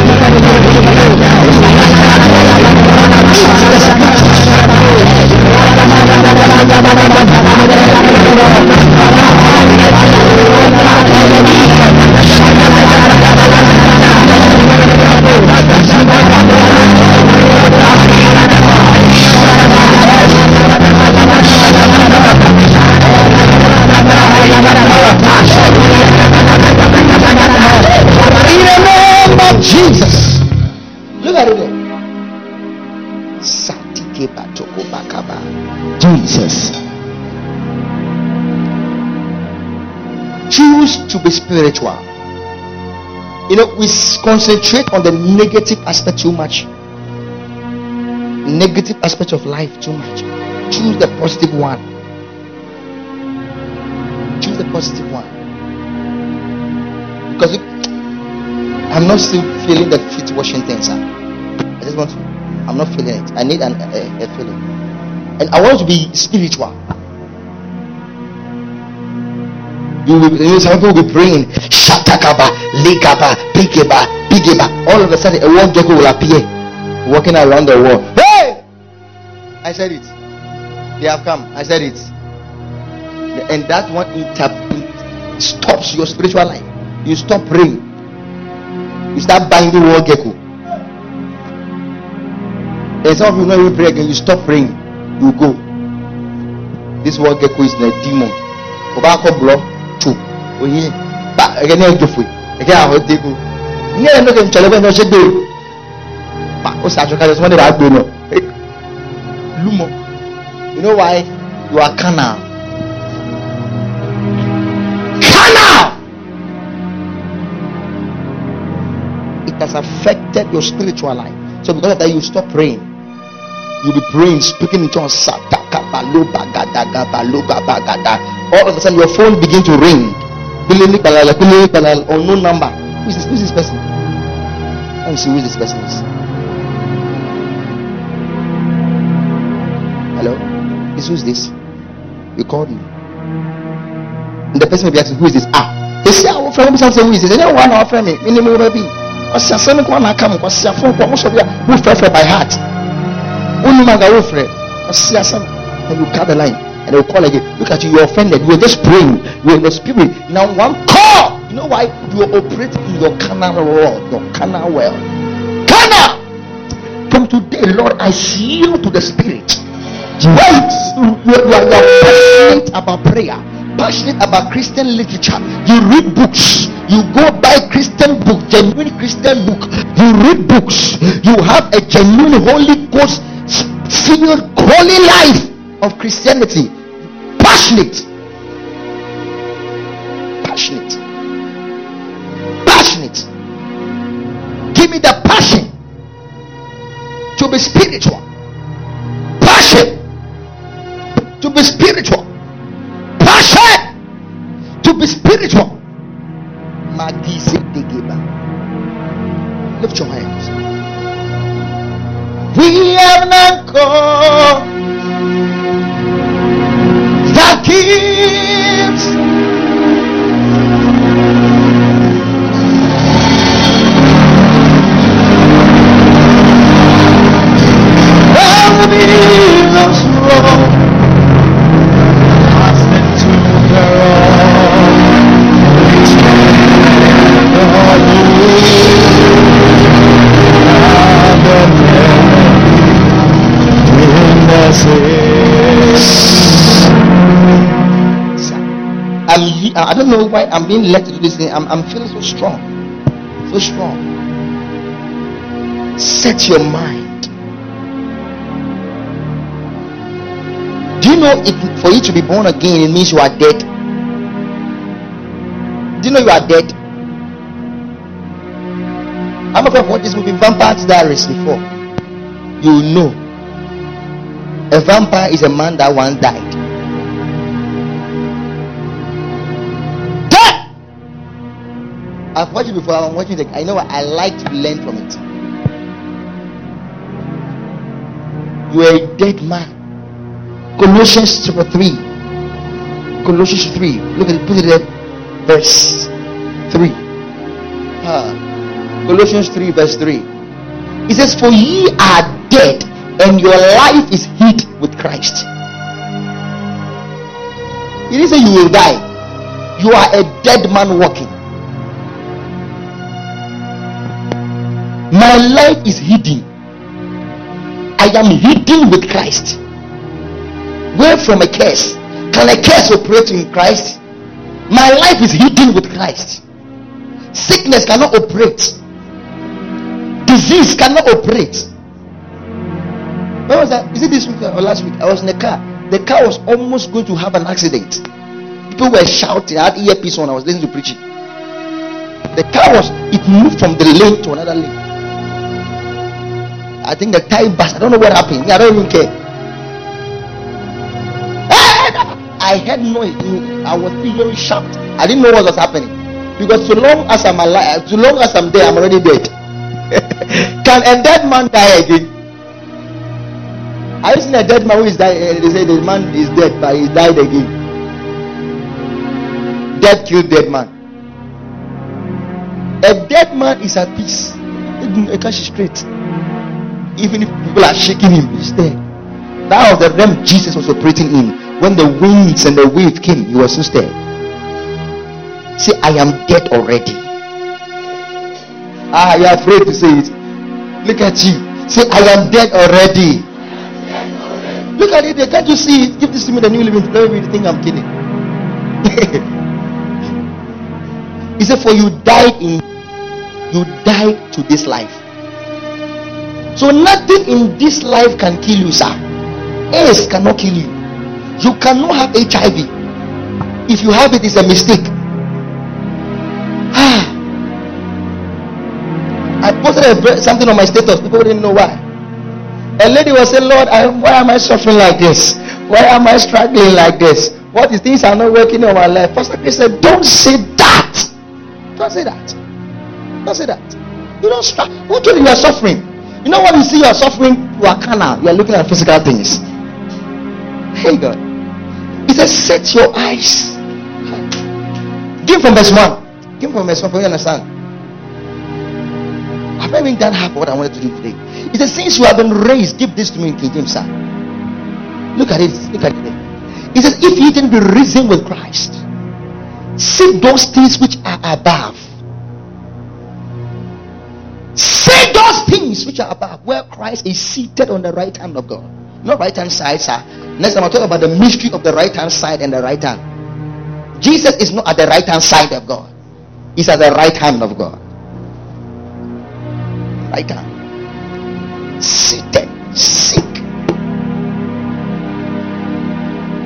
Satakaraya. Jesus. Jesus. Choose to be spiritual. You know, we concentrate on the negative aspect too much. Negative aspect of life too much. Choose the positive one. Choose the positive one. Because I'm not still feeling the feet washing things. I just want to. I'm not feeling it. I need an, a, a feeling, and I want to be spiritual. You will, you some people will be praying, Shatakaba, Ligaba, Bigeba, Bigeba. All of a sudden, a one gecko will appear, walking around the wall. Hey! I said it. They have come. I said it. And that one inter- stops your spiritual life. You stop praying you start binding one gecko. And some of you know you pray again, you stop praying, you go. This one gecko is a demon. Obako block two. Oye, ba again na ejofwe. Again aho dego. Ní ẹnu kẹ ntọ́lẹ̀ bẹ́ẹ̀ ní ọ̀ṣẹ́ gbé o. Pa ó sì àjọkà lọ́sọ́ wọ́n dẹ̀ bá gbé lọ. Lumo. You know why? You are carnal. Carnal. has affected your spiritual life. So because of that, you stop praying. You'll be praying, speaking in tongues. All of a sudden, your phone begin to ring. Unknown number. Who is this? Who is this person? Let me see who this person is. Hello? This who's this? You called me. And the person may be asking, Who is this? Ah, they say, I will friend something who is this? They don't want to offer me. Minimum baby. What's your son? Come on, come. What's your phone? What's your who fell by heart? Your son? And you cut the line and they will call again. Look at you, you're offended. You're just praying. You're in the spirit. Now, one call. You know why? You're operating in your carnal world, your carnal world. Carnal! From today, Lord, I yield to the spirit. Wait, you, you, are, you are passionate about prayer, passionate about Christian literature. You read books. You go buy Christian book, genuine Christian book. You read books. You have a genuine Holy Ghost filled holy life of Christianity. Passionate. Passionate. Passionate. Give me the passion to be spiritual. Passion to be spiritual. Passion to be spiritual. Lift your hands. We have not called that keeps don't know why I'm being led to do this thing. I'm, I'm feeling so strong. So strong. Set your mind. Do you know if for you to be born again, it means you are dead? Do you know you are dead? Many of watched this movie Vampire Diaries before? You know. A vampire is a man that once died. I've watched it before. I'm watching it. I know I like to learn from it. You are a dead man. Colossians chapter 3. Colossians 3. Look at it, put it there. Verse 3. Ah. Colossians 3, verse 3. It says, For ye are dead, and your life is hid with Christ. It didn't say you will die. You are a dead man walking. My life is hidden. I am hidden with Christ. Where from a curse? Can a curse operate in Christ? My life is hidden with Christ. Sickness cannot operate. Disease cannot operate. When was that? Is it this week or last week? I was in the car. The car was almost going to have an accident. People were shouting. I had earpiece on. I was listening to preaching. The car was, it moved from the lane to another lane. I think the time passed. I don't know what happened. I don't even care. Eh! I had noise. I was still very shocked. I didn't know what was happening. Because so long as I'm alive, so long as I'm there, I'm already dead. Can a dead man die again? I've seen a dead man who is dying? Eh, they say the man is dead, but he died again. Dead killed dead man. A dead man is at peace. A cash straight. Even if people are shaking him, he's there. That was the realm Jesus was operating in. When the winds and the wave came, he was still there. Say, I am dead already. Ah, you're afraid to say it. Look at you. Say, I am dead already. Look at it. Can't you see? Give this to me, the new living. Let me think I'm kidding. he said, For you died in you died to this life. So nothing in this life can kill you, sir. AIDS cannot kill you. You cannot have HIV. If you have it, it's a mistake. Ah. I posted something on my status. People didn't know why. A lady was saying, Lord, I, why am I suffering like this? Why am I struggling like this? What is things are not working in my life? Pastor Chris said, Don't say that. Don't say that. Don't say that. You don't struggle. Who told you you are suffering? You know what you see you are suffering, you are carnal. You are looking at physical things. Hey God. He says, set your eyes. Give from verse 1. Give from verse 1 for you understand. I've not even done half what I wanted to do today. He says, Since you have been raised, give this to me in King James, sir. Look at it. Look at it. He says, If you didn't be risen with Christ, seek those things which are above. Seek those things which are above, where Christ is seated on the right hand of God. Not right hand side, sir. Next time I'll talk about the mystery of the right hand side and the right hand. Jesus is not at the right hand side of God, he's at the right hand of God. Right hand. Seated. Seek.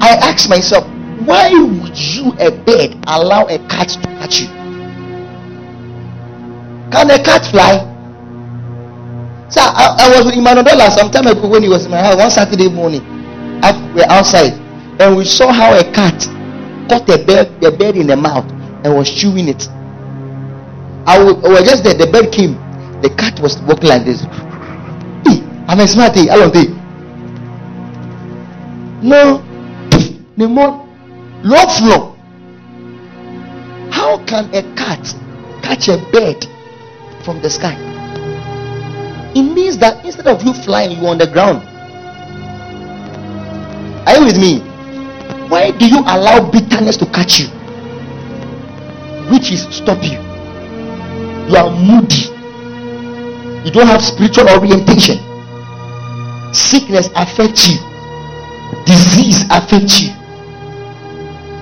I ask myself, why would you, a bird, allow a cat to catch you? Can a cat fly? So I, I was with Emmanuel some time ago when he was in my house one Saturday morning. We're outside and we saw how a cat caught a bird, a bird in the mouth and was chewing it. I was just there. The bird came. The cat was walking like this. I'm a smarty. I don't think. No. No more. Low flow. How can a cat catch a bird from the sky? It means that instead of you flying, you on the ground. Are you with me? Why do you allow bitterness to catch you? Which is stop you. You are moody. You don't have spiritual orientation. Sickness affects you. Disease affects you.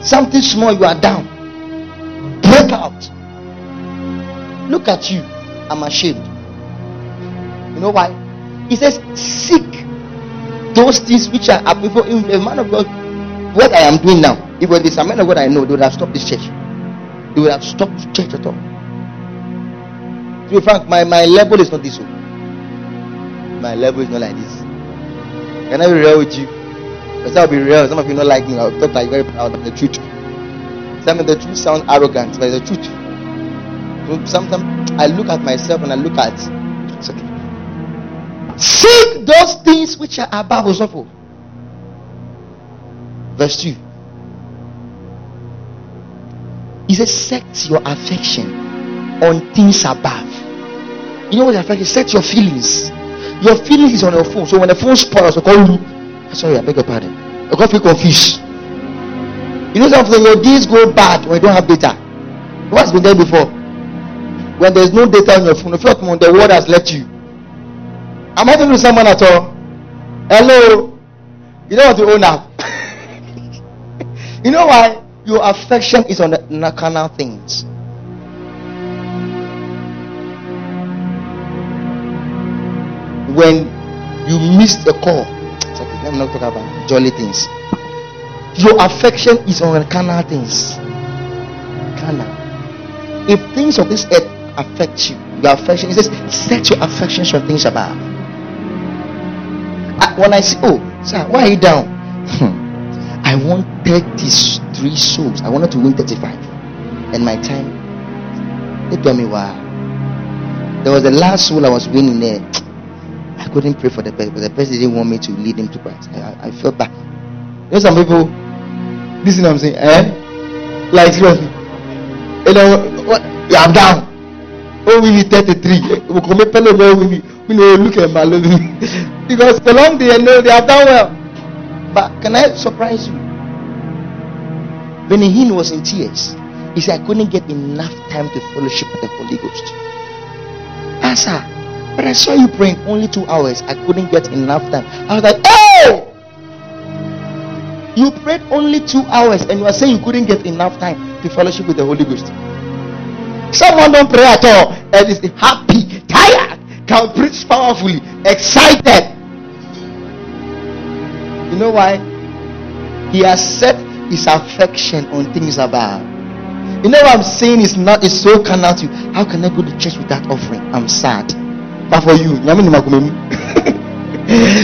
Something small, you are down. Break out. Look at you. I'm ashamed. You know why? He says, Seek those things which are before him. A man of God, what I am doing now, if it was a man of God I know, they would have stopped this church. They would have stopped church at all. To be frank, my, my level is not this. My level is not like this. Can I be real with you? Because I'll be real. Some of you don't like me. I'll talk like very proud of the truth. Some of the truth sound arrogant, but it's the truth. Sometimes I look at myself and I look at it's okay. Seek those things which are above Osofo. Verse 2. He says, Set your affection on things above. You know what affection? Set your feelings. Your feelings is on your phone. So when the phone spoils, I call you. Ah, sorry, I beg your pardon. I got feel confused. You know something? Your days go bad when you don't have data. What's been there before? When there's no data on your phone, you feel like the world has left you. Am I talking to someone at all? Hello? You don't want to own up. you know why? Your affection is on the carnal things. When you missed a call, okay, let me not talk about jolly things. Your affection is on carnal things. Carnal. If things of this earth affect you, your affection, it says, set your affections on things above when I say, oh, sir, why are you down? Hmm. I want 33 souls. I wanted to win 35. And my time, they told me, wow. There was the last soul I was winning there. I couldn't pray for the person, but the person didn't want me to lead him to Christ. I, I, I felt bad. You know, some people, this is what I'm saying, eh? Like, seriously. You know, what? Yeah, I'm down. Oh, we 33. We come up me. We look at my because the long day, know they have done well. But can I surprise you? When he was in tears, he said, I couldn't get enough time to fellowship with the Holy Ghost. Ah, Answer. But I saw you praying only two hours. I couldn't get enough time. I was like, oh! You prayed only two hours and you are saying you couldn't get enough time to fellowship with the Holy Ghost. Someone don't pray at all and is happy, tired, can preach powerfully, excited. You know why? He has set his affection on things above. You know what I'm saying is not is so carnal to you. How can I go to church with that offering? I'm sad. but for you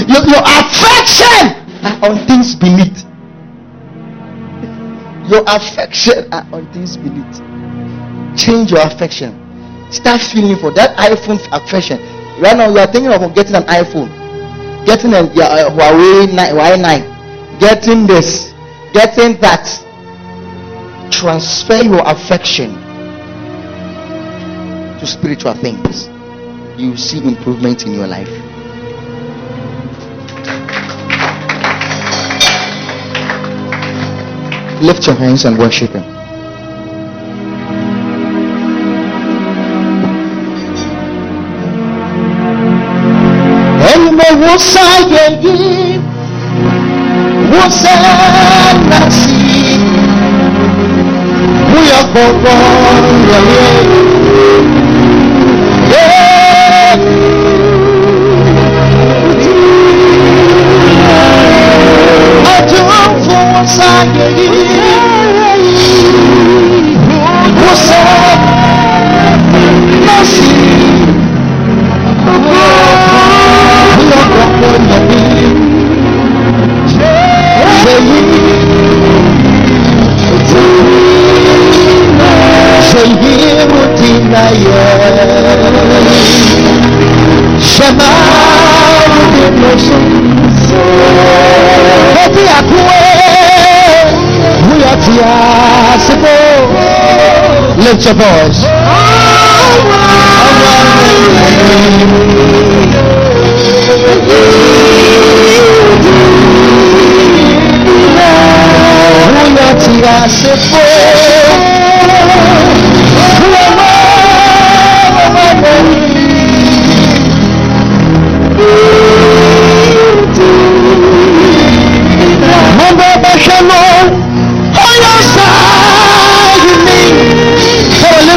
your, your affection are on things beneath your affection are on things beneath change your affection start feeling for that iphone affection right now you are thinking of getting an iphone. Getting a huawei 9 huawei 9 getting this. Getting that. Transfer your affection to spiritual things. You see improvement in your life. Lift your hands and worship him perdi. Você nasce, fui a Colônia. Lift your voice. Bóyá tí a ṣe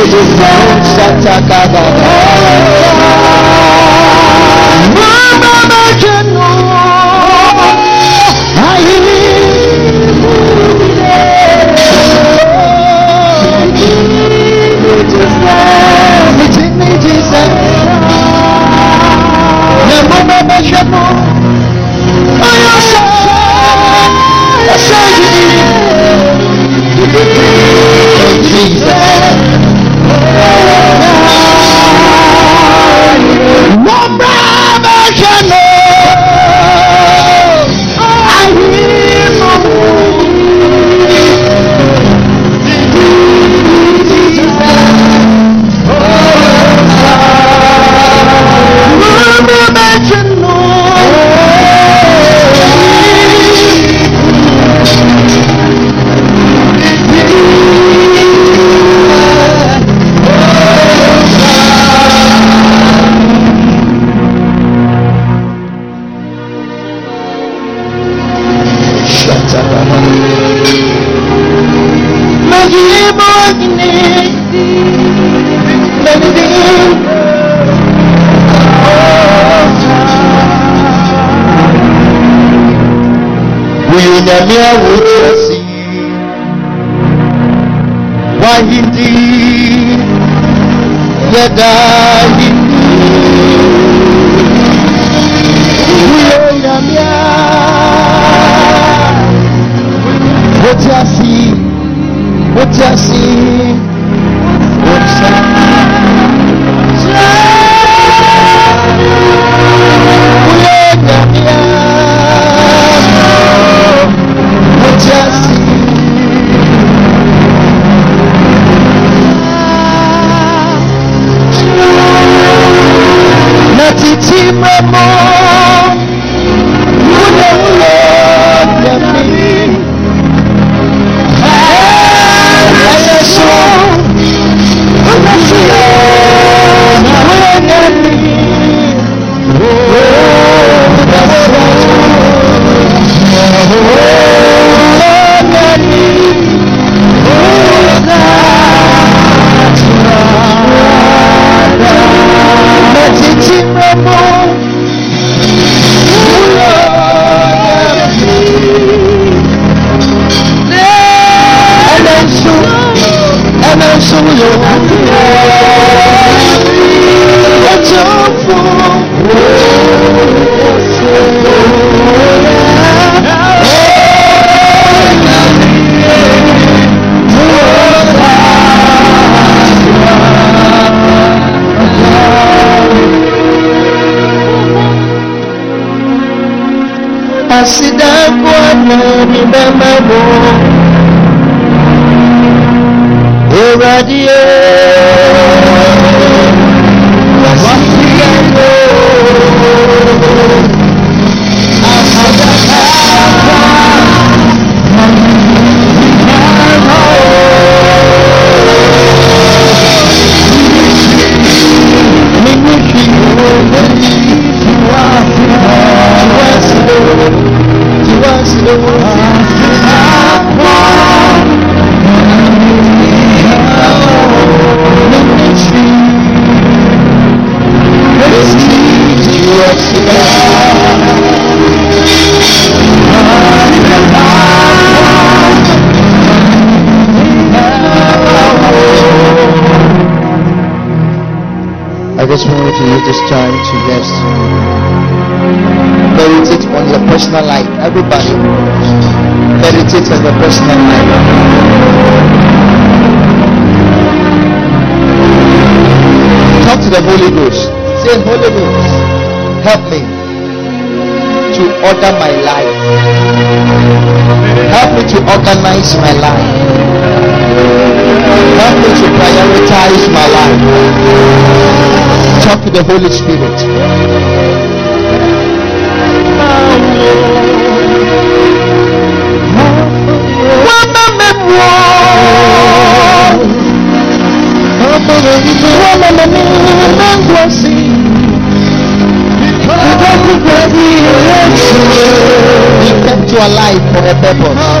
Shatakada. Mama Majano. Jesus. Nyame time to just meditate on your personal life. Everybody, meditate on your personal life. Talk to the Holy Ghost. Say, Holy Ghost, help me to order my life. Help me to organize my life. Help me to prioritize my life talk to the Holy Spirit. He kept you alive for a purpose.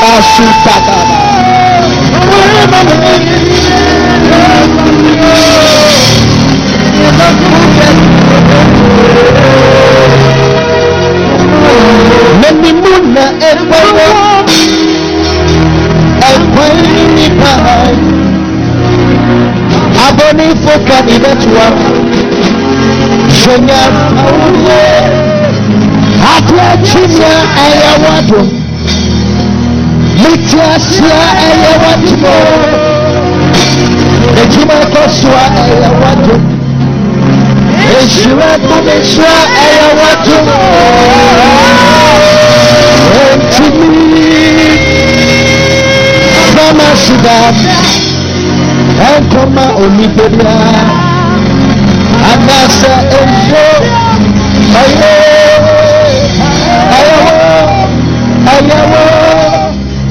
Basutakaba. Mẹ́mimú na ẹ̀kọ́ ẹ̀kọ́ nípa abọ́nífọ́kà ìbẹ́tùwá ṣẹ̀yà àwọn ọ̀hún. Àpẹẹ̀tì ní ẹ̀yà wádùn mete aseɛ ɛyɛ wademo adwuma ɛkɔ so a ɛyɛ wado nhyira ba me nhyira ɛyɛ wado ɛntimi bama sida ɛnkɔma onipa biara anaasɛ ɛnfo ɔyɛ ɛyɛwɔ ɛyɛwɔ.